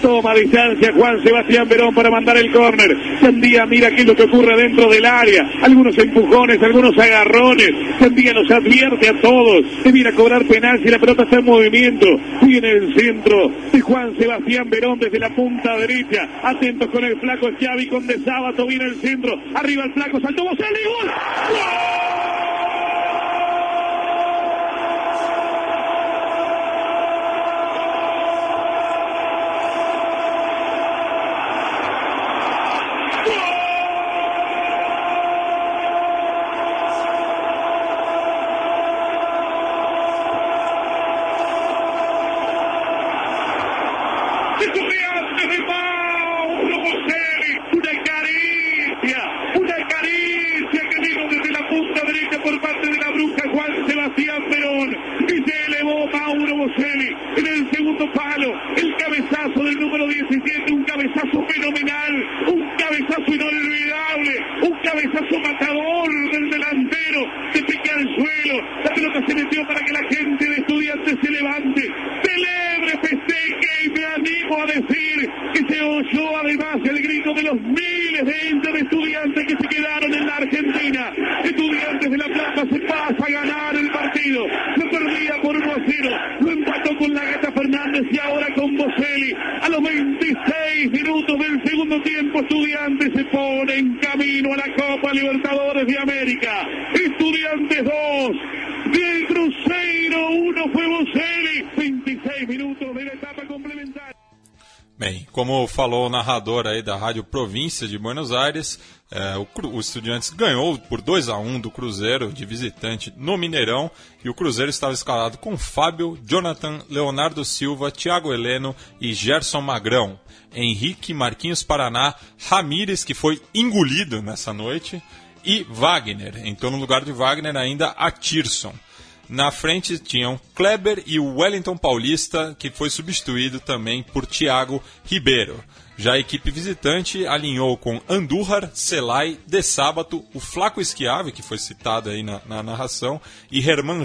Toma distancia Juan Sebastián Verón para mandar el córner. Sandía mira qué es lo que ocurre dentro del área. Algunos empujones, algunos agarrones. Sandía nos advierte a todos. Se viene a cobrar penal si la pelota está en movimiento. Viene el centro de Juan Sebastián Verón desde la punta derecha. Atentos con el flaco Xavi con De Sábato. Viene el centro. Arriba el flaco. Saltó Bocelli. ¡Gol! Estudiantes como falou o narrador aí da Rádio Província de Buenos Aires, é, o, o Estudiantes ganhou por 2 a 1 do Cruzeiro de visitante no Mineirão e o Cruzeiro estava escalado com Fábio, Jonathan, Leonardo Silva, Thiago Heleno e Gerson Magrão, Henrique, Marquinhos Paraná, Ramires, que foi engolido nessa noite, e Wagner. Então, no lugar de Wagner, ainda a Tirson. Na frente tinham Kleber e o Wellington Paulista, que foi substituído também por Thiago Ribeiro. Já a equipe visitante alinhou com Andújar, Celai, De Sábato, o Flaco Schiave, que foi citado aí na, na narração, e Herman.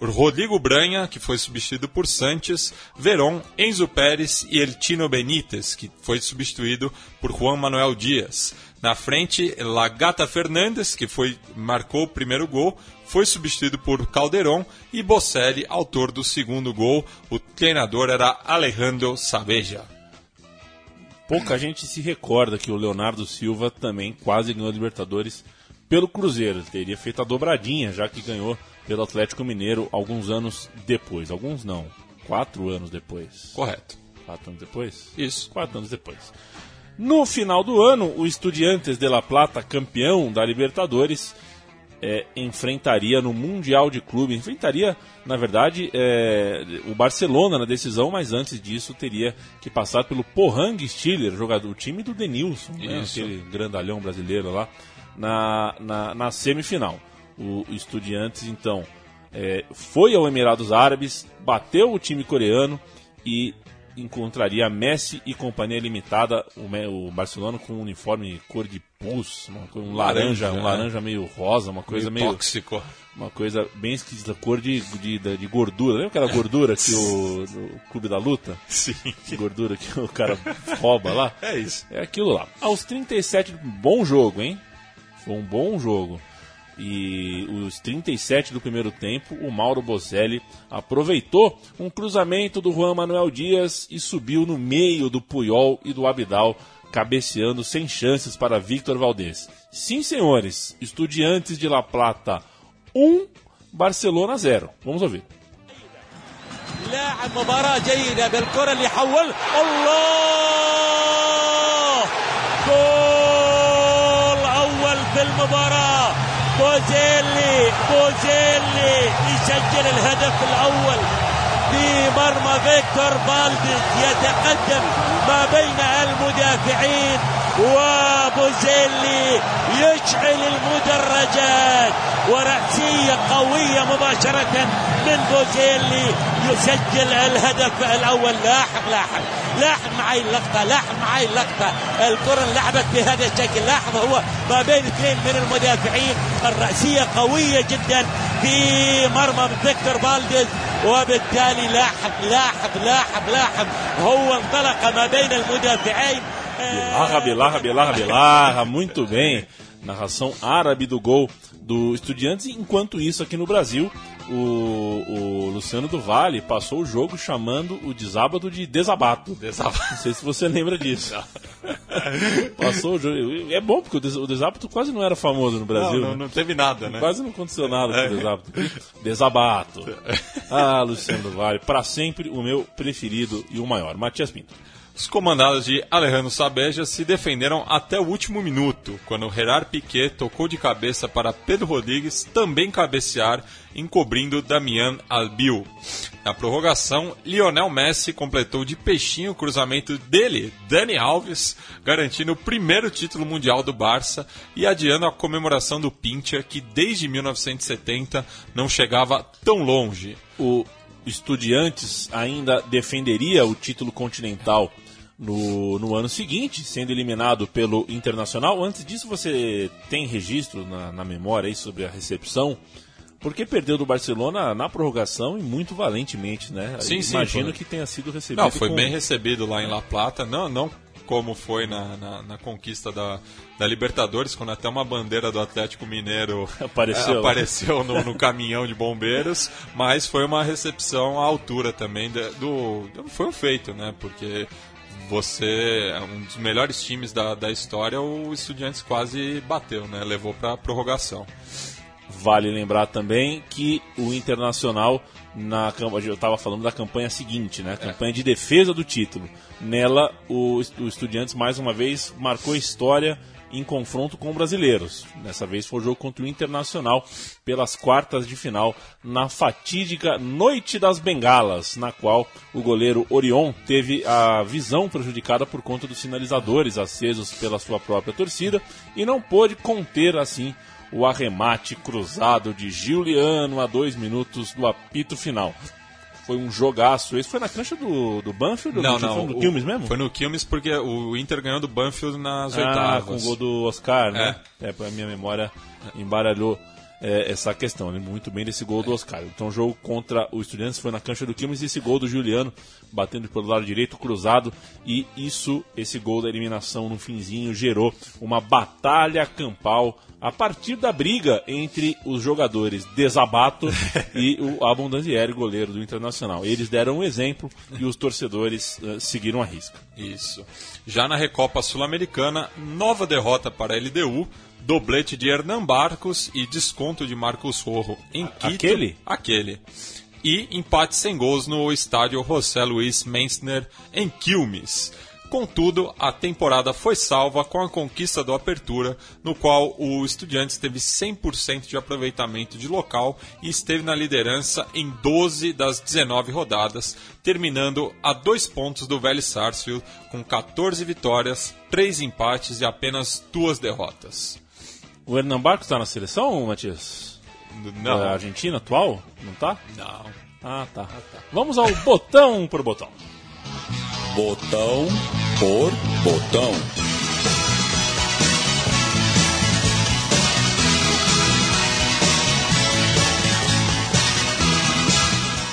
O Rodrigo Branha, que foi substituído por Sanches, Veron, Enzo Pérez e Eltino Benítez, que foi substituído por Juan Manuel Dias. Na frente, Lagata Fernandes, que foi, marcou o primeiro gol, foi substituído por Calderon e Bocelli, autor do segundo gol. O treinador era Alejandro Saveja. Pouca gente se recorda que o Leonardo Silva também quase ganhou a Libertadores pelo Cruzeiro. Ele teria feito a dobradinha, já que ganhou pelo Atlético Mineiro alguns anos depois. Alguns não, quatro anos depois. Correto. Quatro anos depois? Isso. Quatro anos depois. No final do ano, o Estudiantes de La Plata, campeão da Libertadores, é, enfrentaria no Mundial de Clube, enfrentaria, na verdade, é, o Barcelona na decisão, mas antes disso teria que passar pelo Pohang Stiller, jogador, o time do Denilson, né, aquele grandalhão brasileiro lá, na, na, na semifinal. O Estudiantes, então, é, foi ao Emirados Árabes, bateu o time coreano e encontraria Messi e companhia limitada, o, o Barcelona com um uniforme cor de pus, um laranja, Laranja, um né? laranja meio rosa, uma coisa Meio meio, tóxico. uma coisa bem esquisita, cor de, de, de gordura. Lembra aquela gordura que o *laughs* no Clube da Luta? Sim. Gordura que o cara rouba lá? É isso. É aquilo lá. Aos 37, bom jogo, hein? Foi um bom jogo E os 37 do primeiro tempo, o Mauro Bozelli aproveitou um cruzamento do Juan Manuel Dias e subiu no meio do Puyol e do Abidal, cabeceando sem chances para Victor Valdez. Sim, senhores, Estudiantes de La Plata 1, Barcelona 0. Vamos ouvir. لاعب مباراة جيدة بالكرة اللي حول الله جول أول في المباراة بوزيلي بوزيلي يسجل الهدف الأول في مرمى فيكتور بالدز يتقدم ما بين المدافعين. وبوزيلي يشعل المدرجات. ورأسية قوية مباشرة من بوزيلي يسجل الهدف الأول. لاحظ لاحظ لاحظ معي اللقطة لاحظ معي اللقطة. الكرة انلعبت بهذا الشكل. لاحظ هو ما بين اثنين من المدافعين. الرأسية قوية جدا في مرمى فيكتور بالدز وبالتالي لاحظ لاحظ لاحظ لاحظ هو انطلق ما بين المدافعين. Bilarra, bilarra, bilarra, bilarra, muito bem. Narração árabe do gol do Estudiantes. Enquanto isso, aqui no Brasil, o, o Luciano do Vale passou o jogo chamando o desábado de desabato. Desabato. Não sei se você lembra disso. passou o jogo. É bom, porque o des- o desábato quase não era famoso no Brasil. Não, não, né? não teve nada, né? Quase não aconteceu nada com É. o desabato. Desabato. *laughs* Ah, Luciano do Vale, para sempre o meu preferido e o maior. Matias Pinto. Os comandados de Alejandro Sabeja se defenderam até o último minuto, quando Gerard Piquet tocou de cabeça para Pedro Rodrigues também cabecear, encobrindo Damian Albiol. Na prorrogação, Lionel Messi completou de peixinho o cruzamento dele, Dani Alves, garantindo o primeiro título mundial do Barça e adiando a comemoração do Pincha, que desde 1970 não chegava tão longe. o Estudiantes ainda defenderia o título continental no, no ano seguinte, sendo eliminado pelo Internacional. Antes disso, você tem registro na, na memória aí sobre a recepção? Porque perdeu do Barcelona na prorrogação e muito valentemente, né? Sim, sim, Imagino que tenha sido recebido. Não, foi com- bem recebido lá em La Plata, não, não como foi na, na, na conquista da, da Libertadores, quando até uma bandeira do Atlético Mineiro *laughs* Apareceu. *laughs* apareceu no, no caminhão de bombeiros, mas foi uma recepção à altura também do. Foi um feito, né? Porque você é um dos melhores times da, da história, o Estudiantes quase bateu, né? Levou para prorrogação. Vale lembrar também que o Internacional, na eu estava falando da campanha seguinte, né? Campanha de defesa do título. Nela, o, o Estudiantes mais uma vez marcou história em confronto com brasileiros. Dessa vez foi o jogo contra o Internacional pelas quartas de final na fatídica Noite das Bengalas, na qual o goleiro Orion teve a visão prejudicada por conta dos sinalizadores acesos pela sua própria torcida e não pôde conter assim o arremate cruzado de Giuliano a dois minutos do apito final. Foi um jogaço. Esse foi na cancha do, do Banfield? Não, do- não. Foi no Quilmes mesmo? Foi no Quilmes porque o Inter ganhou do Banfield nas Ah, oitavas. com o gol do Oscar, né? É, a minha memória embaralhou é, essa questão. Lembro muito bem desse gol do Oscar. Então o jogo contra o Estudiantes foi na cancha do Quilmes e esse gol do Juliano batendo pelo lado direito, cruzado. E isso, esse gol da eliminação no finzinho, gerou uma batalha campal a partir da briga entre os jogadores Desabato *laughs* e o Abondanzieri, goleiro do Internacional. Eles deram um exemplo e os torcedores eh, seguiram a risca. Isso. Já na Recopa Sul-Americana, nova derrota para a LDU, doblete de Hernan Barcos e desconto de Marcos Rojo em Quito. Aquele? Aquele. E empate sem gols no estádio José Luiz Meissner em Quilmes. Contudo, a temporada foi salva com a conquista do Apertura, no qual o Estudiantes teve 100% de aproveitamento de local e esteve na liderança em 12 das 19 rodadas, terminando a dois pontos do Vélez Sarsfield com 14 vitórias, 3 empates e apenas duas derrotas. O Hernan Barcos está na seleção, Matias? Não. Da Argentina atual? Não tá? Não. Ah, tá. Vamos ao botão por botão. Botão por botão.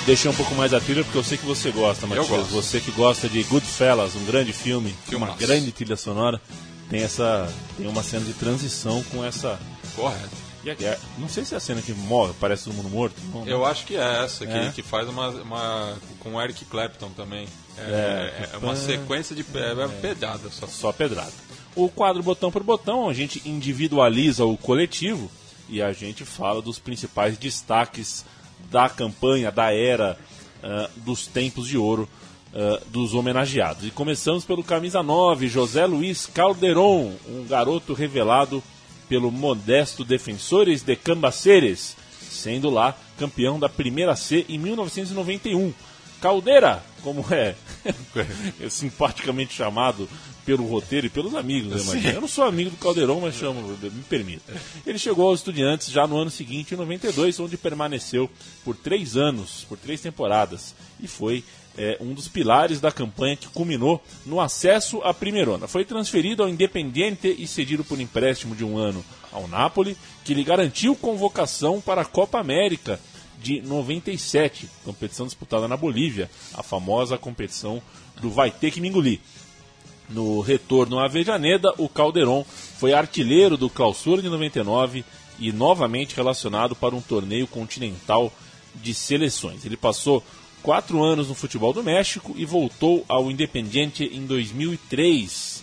Deixei um pouco mais a trilha porque eu sei que você gosta, Matias. Você que gosta de Goodfellas, um grande filme, Filmaço. uma grande trilha sonora, tem essa tem uma cena de transição com essa Correto. é- não sei se é a cena que morre, parece todo mundo morto. Não, Eu acho que é essa, que, É? que faz uma, uma. com o Eric Clapton também. É, É, é uma sequência de pe- é, pedrada só. só pedrada. O quadro botão por botão, a gente individualiza o coletivo e a gente fala dos principais destaques da campanha, da era, ah, dos tempos de ouro ah, dos homenageados. E começamos pelo camisa 9, José Luiz Calderon, um garoto revelado pelo modesto Defensores de Cambaceres, sendo lá campeão da Primeira C em 1991. Caldeira, como é, *laughs* é simpaticamente chamado pelo roteiro e pelos amigos, eu. Eu não sou amigo do Caldeirão, mas chamo, me permita. Ele chegou aos Estudiantes já no ano seguinte, em 92, onde permaneceu por três anos, por três temporadas, e foi é, um dos pilares da campanha que culminou no acesso à Primeirona. Foi transferido ao Independiente e cedido por empréstimo de um ano ao Napoli, que lhe garantiu convocação para a Copa América de 97, competição disputada na Bolívia, a famosa competição do Vai Ter Que Me Engolir. No retorno à Avejaneda, o Calderon foi artilheiro do Clausura de 99 e novamente relacionado para um torneio continental de seleções. Ele passou quatro anos no futebol do México e voltou ao Independiente em 2003.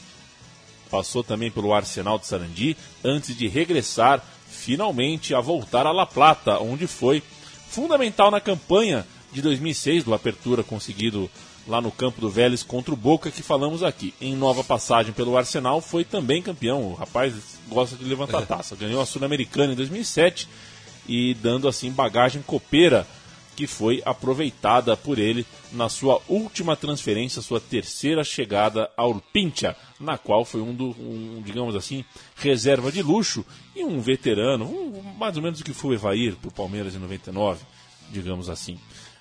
Passou também pelo Arsenal de Sarandi antes de regressar finalmente a voltar a La Plata, onde foi fundamental na campanha de 2006 do Apertura conseguido lá no campo do Vélez contra o Boca que falamos aqui. Em nova passagem pelo Arsenal foi também campeão. O rapaz gosta de levantar *laughs* taça. Ganhou a Sul-Americana em 2007 e dando assim bagagem copeira que foi aproveitada por ele na sua última transferência, sua terceira chegada ao Pincha, na qual foi um, do, um digamos assim, reserva de luxo e um veterano, um, mais ou menos o que foi o Evair para o Palmeiras em 99, digamos assim.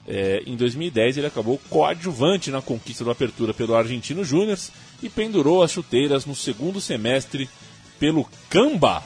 É, em 2010 ele acabou coadjuvante na conquista do Apertura pelo Argentino Júnior e pendurou as chuteiras no segundo semestre pelo Camba.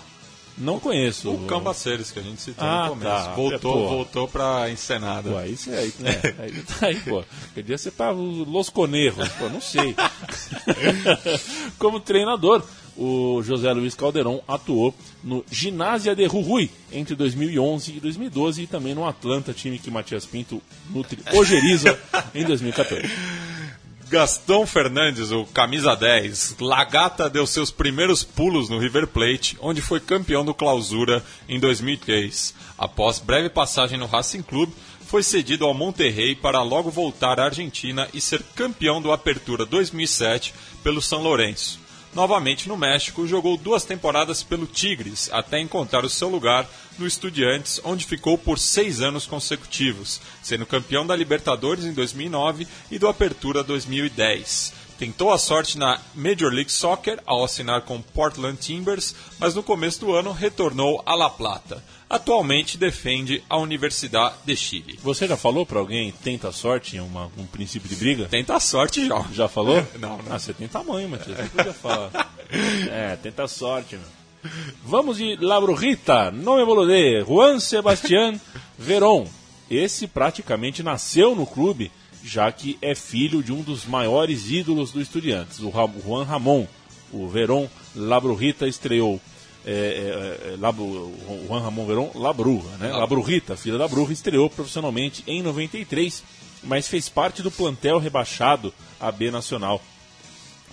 Não conheço. O Cambaceres, que a gente citou Ah, no começo. tá. Voltou, É, pô. voltou pra encenada. Ué, isso é, né? aí, tá aí, pô. Podia ser para os Los Conejos, pô, não sei. *laughs* Como treinador, o José Luiz Calderon atuou no Ginásia de Jujuy entre 2011 e 2012 e também no Atlanta, time que Matias Pinto nutre *laughs* ojeriza em 2014. Gastão Fernandes, o camisa 10, Lagata deu seus primeiros pulos no River Plate, onde foi campeão do Clausura em 2003. Após breve passagem no Racing Club, foi cedido ao Monterrey para logo voltar à Argentina e ser campeão do Apertura 2007 pelo São Lourenço. Novamente no México, jogou duas temporadas pelo Tigres, até encontrar o seu lugar no Estudiantes, onde ficou por seis anos consecutivos, sendo campeão da Libertadores em 2009 e do Apertura 2010. Tentou a sorte na Major League Soccer ao assinar com Portland Timbers, mas no começo do ano retornou a La Plata. Atualmente defende a Universidade de Chile. Você já falou para alguém tenta a sorte em uma, um princípio de briga? Tenta a sorte já. Já falou? *laughs* Não, não. Ah, você tem tamanho, Matias. Você podia falar. *laughs* é, tenta a sorte, meu. Vamos de La Brujita, nome bolodê, Juan Sebastián Verón. Esse praticamente nasceu no clube, já que é filho de um dos maiores ídolos do Estudiantes, o Juan Ramon. O Verón La Brujita estreou é, é, é, La Bru- Juan Ramon Verón La Bruja, né? Filha da Bruja, estreou profissionalmente em 93, mas fez parte do plantel rebaixado à B Nacional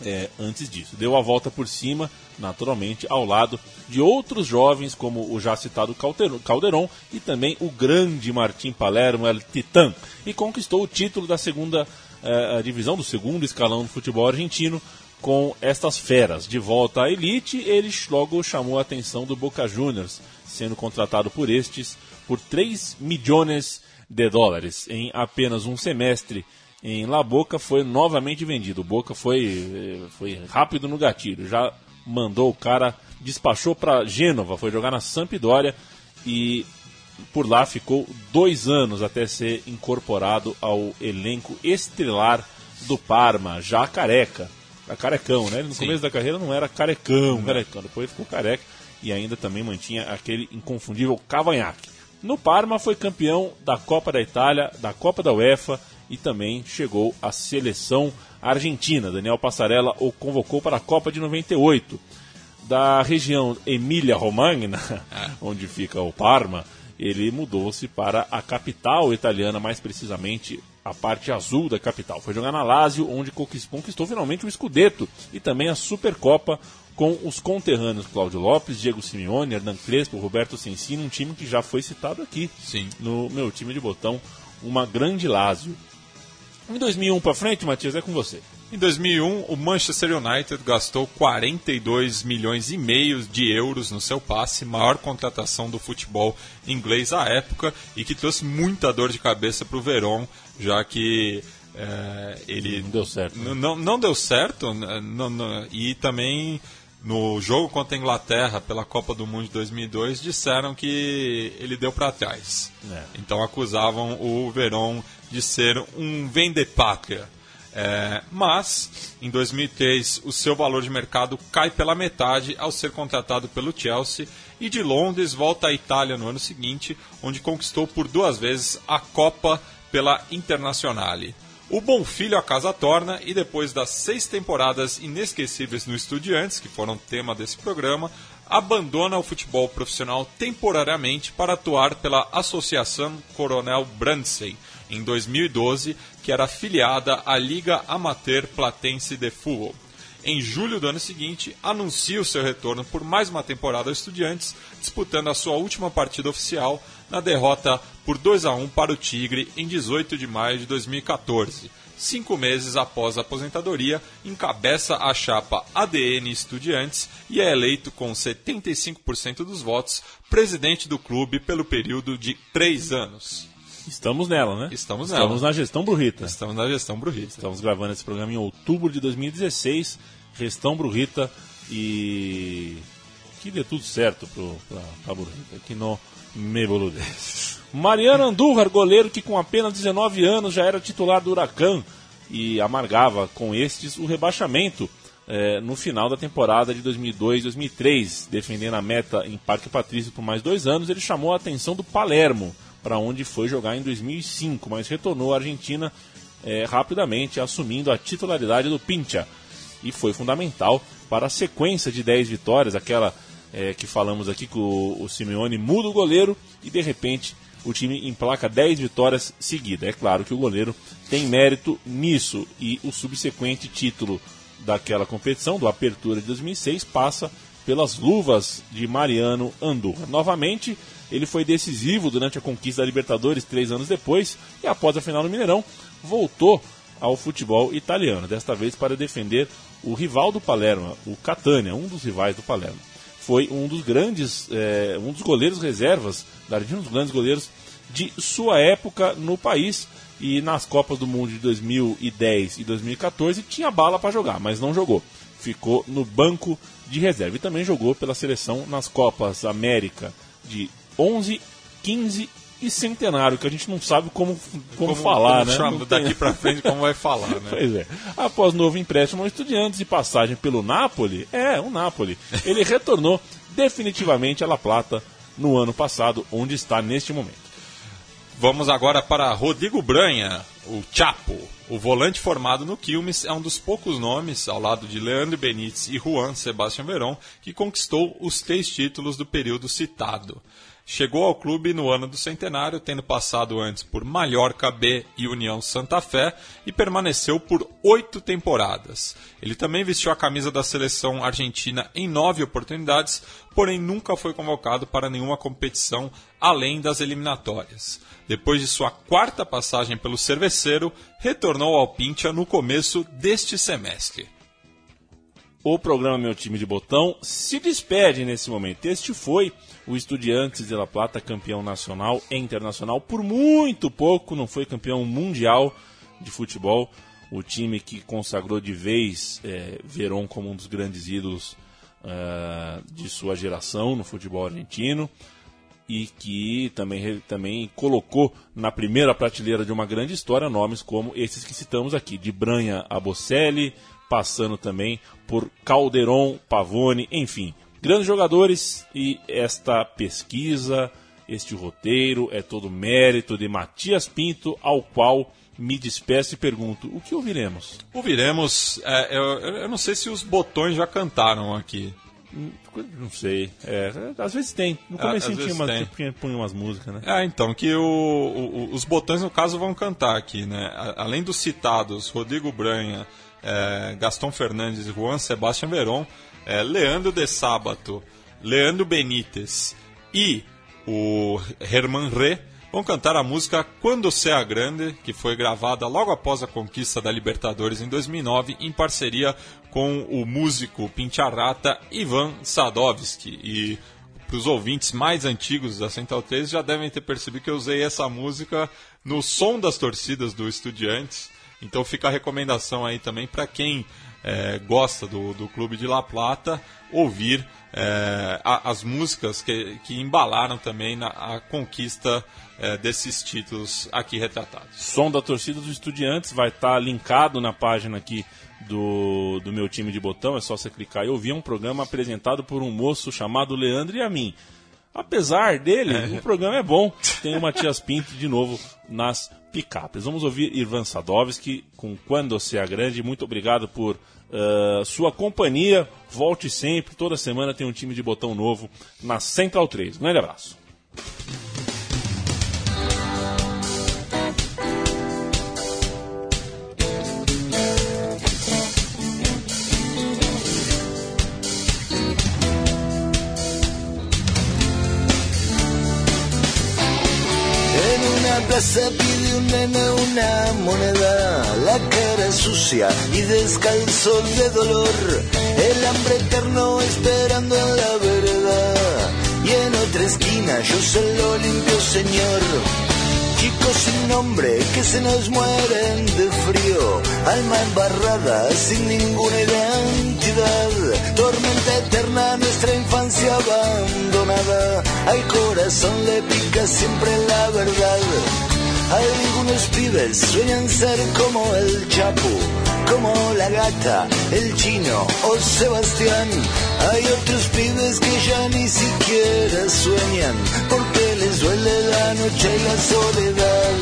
é, antes disso. Deu a volta por cima, naturalmente, ao lado de outros jovens, como o já citado Calderon, e também o grande Martim Palermo, El Titã, e conquistou o título da segunda eh, divisão, do segundo escalão do futebol argentino, com estas feras. De volta à elite, ele logo chamou a atenção do Boca Juniors, sendo contratado por estes por 3 milhões de dólares em apenas um semestre em La Boca foi novamente vendido. O Boca foi, eh, foi rápido no gatilho, já mandou o cara, despachou para Gênova, foi jogar na Sampdoria e por lá ficou dois anos até ser incorporado ao elenco estrelar do Parma, já careca. A carecão, né? Ele no Sim. começo da carreira não era carecão, carecão. Depois ficou careca e ainda também mantinha aquele inconfundível cavanhaque. No Parma foi campeão da Copa da Itália, da Copa da UEFA e também chegou à seleção argentina. Daniel Passarella o convocou para a Copa de 98 da região Emília-Romagna, *laughs* onde fica o Parma, ele mudou-se para a capital italiana, mais precisamente a parte azul da capital. Foi jogar na Lazio, onde conquistou, conquistou finalmente o Scudetto e também a Supercopa com os conterrâneos Cláudio Lopes, Diego Simeone, Hernan Crespo, Roberto Sensini, um time que já foi citado aqui Sim. no meu time de botão, uma grande Lazio. Em 2001 para frente, Matias, é com você. Em 2001, o Manchester United gastou 42 milhões e meio de euros no seu passe, maior contratação do futebol inglês à época e que trouxe muita dor de cabeça para o Verón, já que é, ele Não deu certo. né? Não, não deu certo não- não- e também no jogo contra a Inglaterra pela Copa do Mundo de 2002 disseram que ele deu para trás. É. Então acusavam o Verón de ser um vendepátria. É, mas, em 2003, o seu valor de mercado cai pela metade ao ser contratado pelo Chelsea e de Londres volta à Itália no ano seguinte, onde conquistou por duas vezes a Copa pela Internazionale. O Bom Filho a casa torna e depois das seis temporadas inesquecíveis no Estudiantes, que foram tema desse programa, abandona o futebol profissional temporariamente para atuar pela Associação Coronel Brandsey em 2012, que era afiliada à Liga Amateur Platense de Futebol. Em julho do ano seguinte, anuncia o seu retorno por mais uma temporada ao Estudiantes, disputando a sua última partida oficial na derrota por 2 a 1 para o Tigre em 18 de maio de 2014. Cinco meses após a aposentadoria, encabeça a chapa ADN Estudiantes e é eleito com 75% dos votos presidente do clube pelo período de três anos. Estamos nela, né? Estamos nela. Estamos na gestão Brurrita. Estamos na gestão Brurrita. Estamos gravando esse programa em outubro de 2016. Gestão Brurrita e. Que dê tudo certo pra Brurrita. Que não me bolude. *laughs* Mariano Andújar, goleiro que com apenas 19 anos já era titular do Huracan e amargava com estes o rebaixamento eh, no final da temporada de 2002-2003. Defendendo a meta em Parque Patrício por mais dois anos, ele chamou a atenção do Palermo, para onde foi jogar em 2005, mas retornou à Argentina eh, rapidamente, assumindo a titularidade do Pincha. E foi fundamental para a sequência de 10 vitórias, aquela eh, que falamos aqui que o, o Simeone muda o goleiro e de repente o time emplaca 10 vitórias seguidas. É claro que o goleiro tem mérito nisso e o subsequente título daquela competição, do Apertura de 2006, passa pelas luvas de Mariano Andorra. Novamente, ele foi decisivo durante a conquista da Libertadores três anos depois e após a final no Mineirão, voltou ao futebol italiano, desta vez para defender o rival do Palermo, o Catania, um dos rivais do Palermo. Foi um dos grandes, eh, um dos goleiros reservas um dos grandes goleiros de sua época no país e nas Copas do Mundo de 2010 e 2014 tinha bala para jogar, mas não jogou. Ficou no banco de reserva e também jogou pela seleção nas Copas América de 11, 15 e Centenário, que a gente não sabe como, como, falar, como né? chama tem- daqui pra frente como vai falar, né? *laughs* Pois é. Após novo empréstimo ao Estudiantes e passagem pelo Napoli, é, o Napoli, ele retornou definitivamente a La Plata no ano passado, onde está neste momento. Vamos agora para Rodrigo Branha, o Chapo. O volante formado no Quilmes é um dos poucos nomes, ao lado de Leandro Benítez e Juan Sebastião Verón, que conquistou os três títulos do período citado. Chegou ao clube no ano do centenário, tendo passado antes por Mallorca B e União Santa Fé e permaneceu por oito temporadas. Ele também vestiu a camisa da seleção argentina em nove oportunidades, porém nunca foi convocado para nenhuma competição além das eliminatórias. Depois de sua quarta passagem pelo Cerveceiro, retornou ao Pincha no começo deste semestre. O programa Meu Time de Botão se despede nesse momento. Este foi o Estudiantes de La Plata, campeão nacional e internacional. Por muito pouco não foi campeão mundial de futebol. O time que consagrou de vez é, Verón como um dos grandes ídolos ah, de sua geração no futebol argentino. e que também, também colocou na primeira prateleira de uma grande história nomes como esses que citamos aqui, de Branha a Bocelli, passando também por Calderon, Pavone, enfim, grandes jogadores e esta pesquisa, este roteiro é todo mérito de Matias Pinto, ao qual me despeço e pergunto, o que ouviremos? Ouviremos, é, eu, eu não sei se os botões já cantaram aqui. Não sei, é, às vezes tem, no Ah, começo tinha umas, tem. punha umas músicas, né? É, então, que o, o- os botões, no caso, vão cantar aqui, né? Além dos citados, Rodrigo Branha, é, Gaston Fernandes Juan Sebastián Verón, é, Leandro de Sábato, Leandro Benítez e o Herman Ré vão cantar a música Quando Sea Grande, que foi gravada logo após a conquista da Libertadores em 2009, em parceria com o músico Pincharrata Ivan Sadovski. E para os ouvintes mais antigos da Central 3 já devem ter percebido que eu usei essa música no som das torcidas do Estudiantes. Então fica a recomendação aí também para quem eh, gosta do, do Clube de La Plata ouvir eh, a- as músicas que, que embalaram também na a conquista eh, desses títulos aqui retratados. Som da torcida dos estudiantes vai estar linkado na página aqui do, do meu time de botão. É só você clicar e ouvir. É um programa apresentado por um moço chamado Leandro e a mim. Apesar dele, o programa é bom. Tem o Matias Pinto de novo nas picapes. Vamos ouvir Ivan Sadovski com Quando Sea Grande. Muito obrigado por ah, sua companhia. Volte sempre. Toda semana tem um time de botão novo na Central 3. Grande abraço. Plaza pide un nene una moneda, la cara sucia y descalzo de dolor, el hambre eterno esperando en la vereda, y en otra esquina yo se lo limpio señor. Chicos sin nombre que se nos mueren de frío, alma embarrada sin ninguna identidad, tormenta eterna nuestra infancia abandonada, al corazón le pica siempre la verdad. Algunos pibes sueñan ser como el Chapo, como la gata, el chino o Sebastián. Hay otros pibes que ya ni siquiera sueñan porque les duele la noche y la soledad.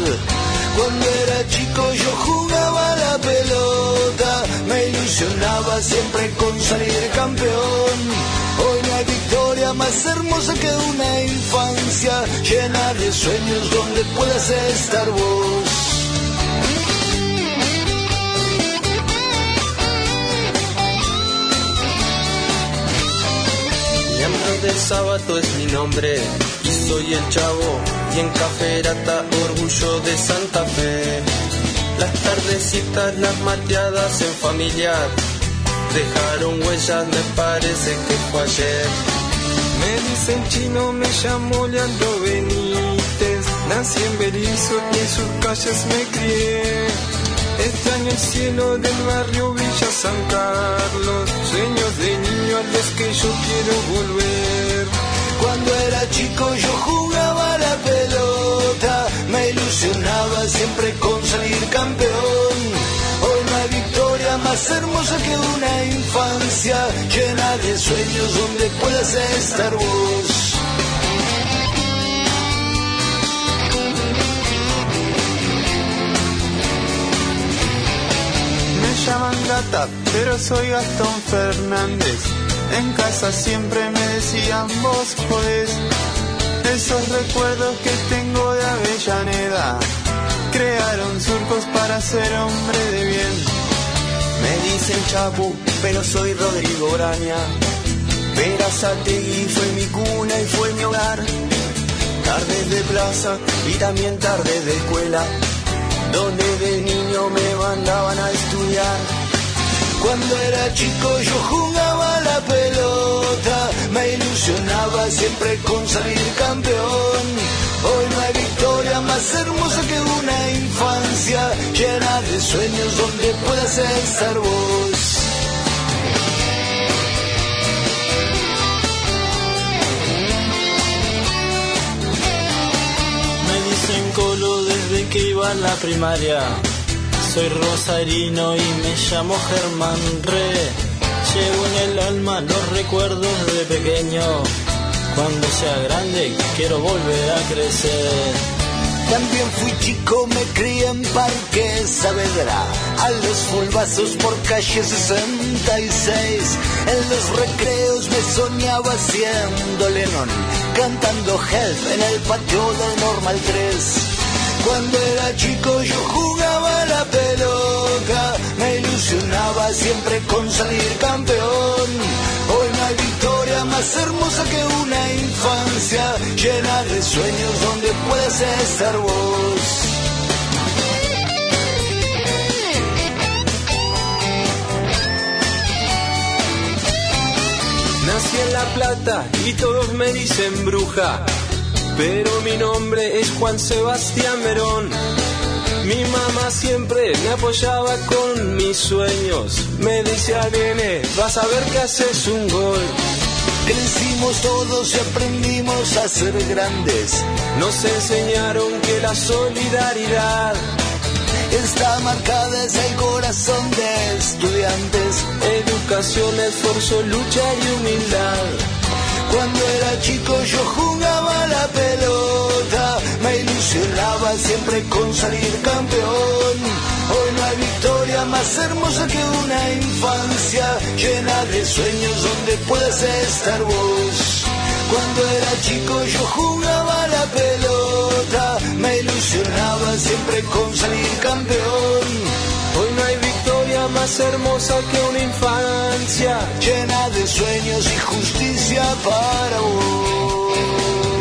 Cuando era chico yo jugaba la pelota, me ilusionaba siempre con salir campeón. Hoy no hay victoria más hermosa que una infancia llena de sueños donde puedas estar vos. Leandro de Sábato es mi nombre y soy el chavo y en Caferata orgullo de Santa Fe. Las tardecitas, las mateadas en familiar dejaron huellas, me parece que fue ayer. Me dicen chino, me llamo Leandro Benítez. Nací en Berizo y en sus calles me crié. Extraño el cielo del barrio Villa San Carlos. Sueños de niño a los que yo quiero volver. Cuando era chico yo jugaba a la pelota, me ilusionaba siempre con salir campeón. Más hermosa que una infancia llena de sueños donde puedas estar vos. Me llaman gata, pero soy Gastón Fernández. En casa siempre me decían vos podés. Esos recuerdos que tengo de Avellaneda crearon surcos para ser hombre de bien. Me dicen Chapu, pero soy Rodrigo Braña. Verazategui fue mi cuna y fue mi hogar. Tardes de plaza y también tardes de escuela, donde de niño me mandaban a estudiar. Cuando era chico yo jugaba la pelota, me ilusionaba siempre con salir campeón. Hoy no hay victoria más hermosa que una infancia llena de sueños donde puedas estar vos. Me dicen colo desde que iba a la primaria. Soy rosarino y me llamo Germán Re. Llevo en el alma los recuerdos de pequeño cuando sea grande quiero volver a crecer. También fui chico, me crié en Parque Saavedra, a los fulbazos por calle 66. En los recreos me soñaba siendo Lennon, cantando Help en el patio del Normal 3. Cuando era chico yo jugaba a la pelota, me ilusionaba siempre con salir campeón. Victoria más hermosa que una infancia llena de sueños donde puedes estar vos. Nací en La Plata y todos me dicen bruja, pero mi nombre es Juan Sebastián Verón. Mi mamá siempre me apoyaba con mis sueños. Me decía, nene, vas a ver que haces un gol. Crecimos todos y aprendimos a ser grandes. Nos enseñaron que la solidaridad está marcada en el corazón de estudiantes. Educación, esfuerzo, lucha y humildad. Cuando era chico yo jugaba la pelota, me ilusionaba siempre con salir campeón. Hay victoria más hermosa que una infancia llena de sueños donde puedes estar vos. Cuando era chico yo jugaba la pelota, me ilusionaba siempre con salir campeón. Hoy no hay victoria más hermosa que una infancia llena de sueños y justicia para vos.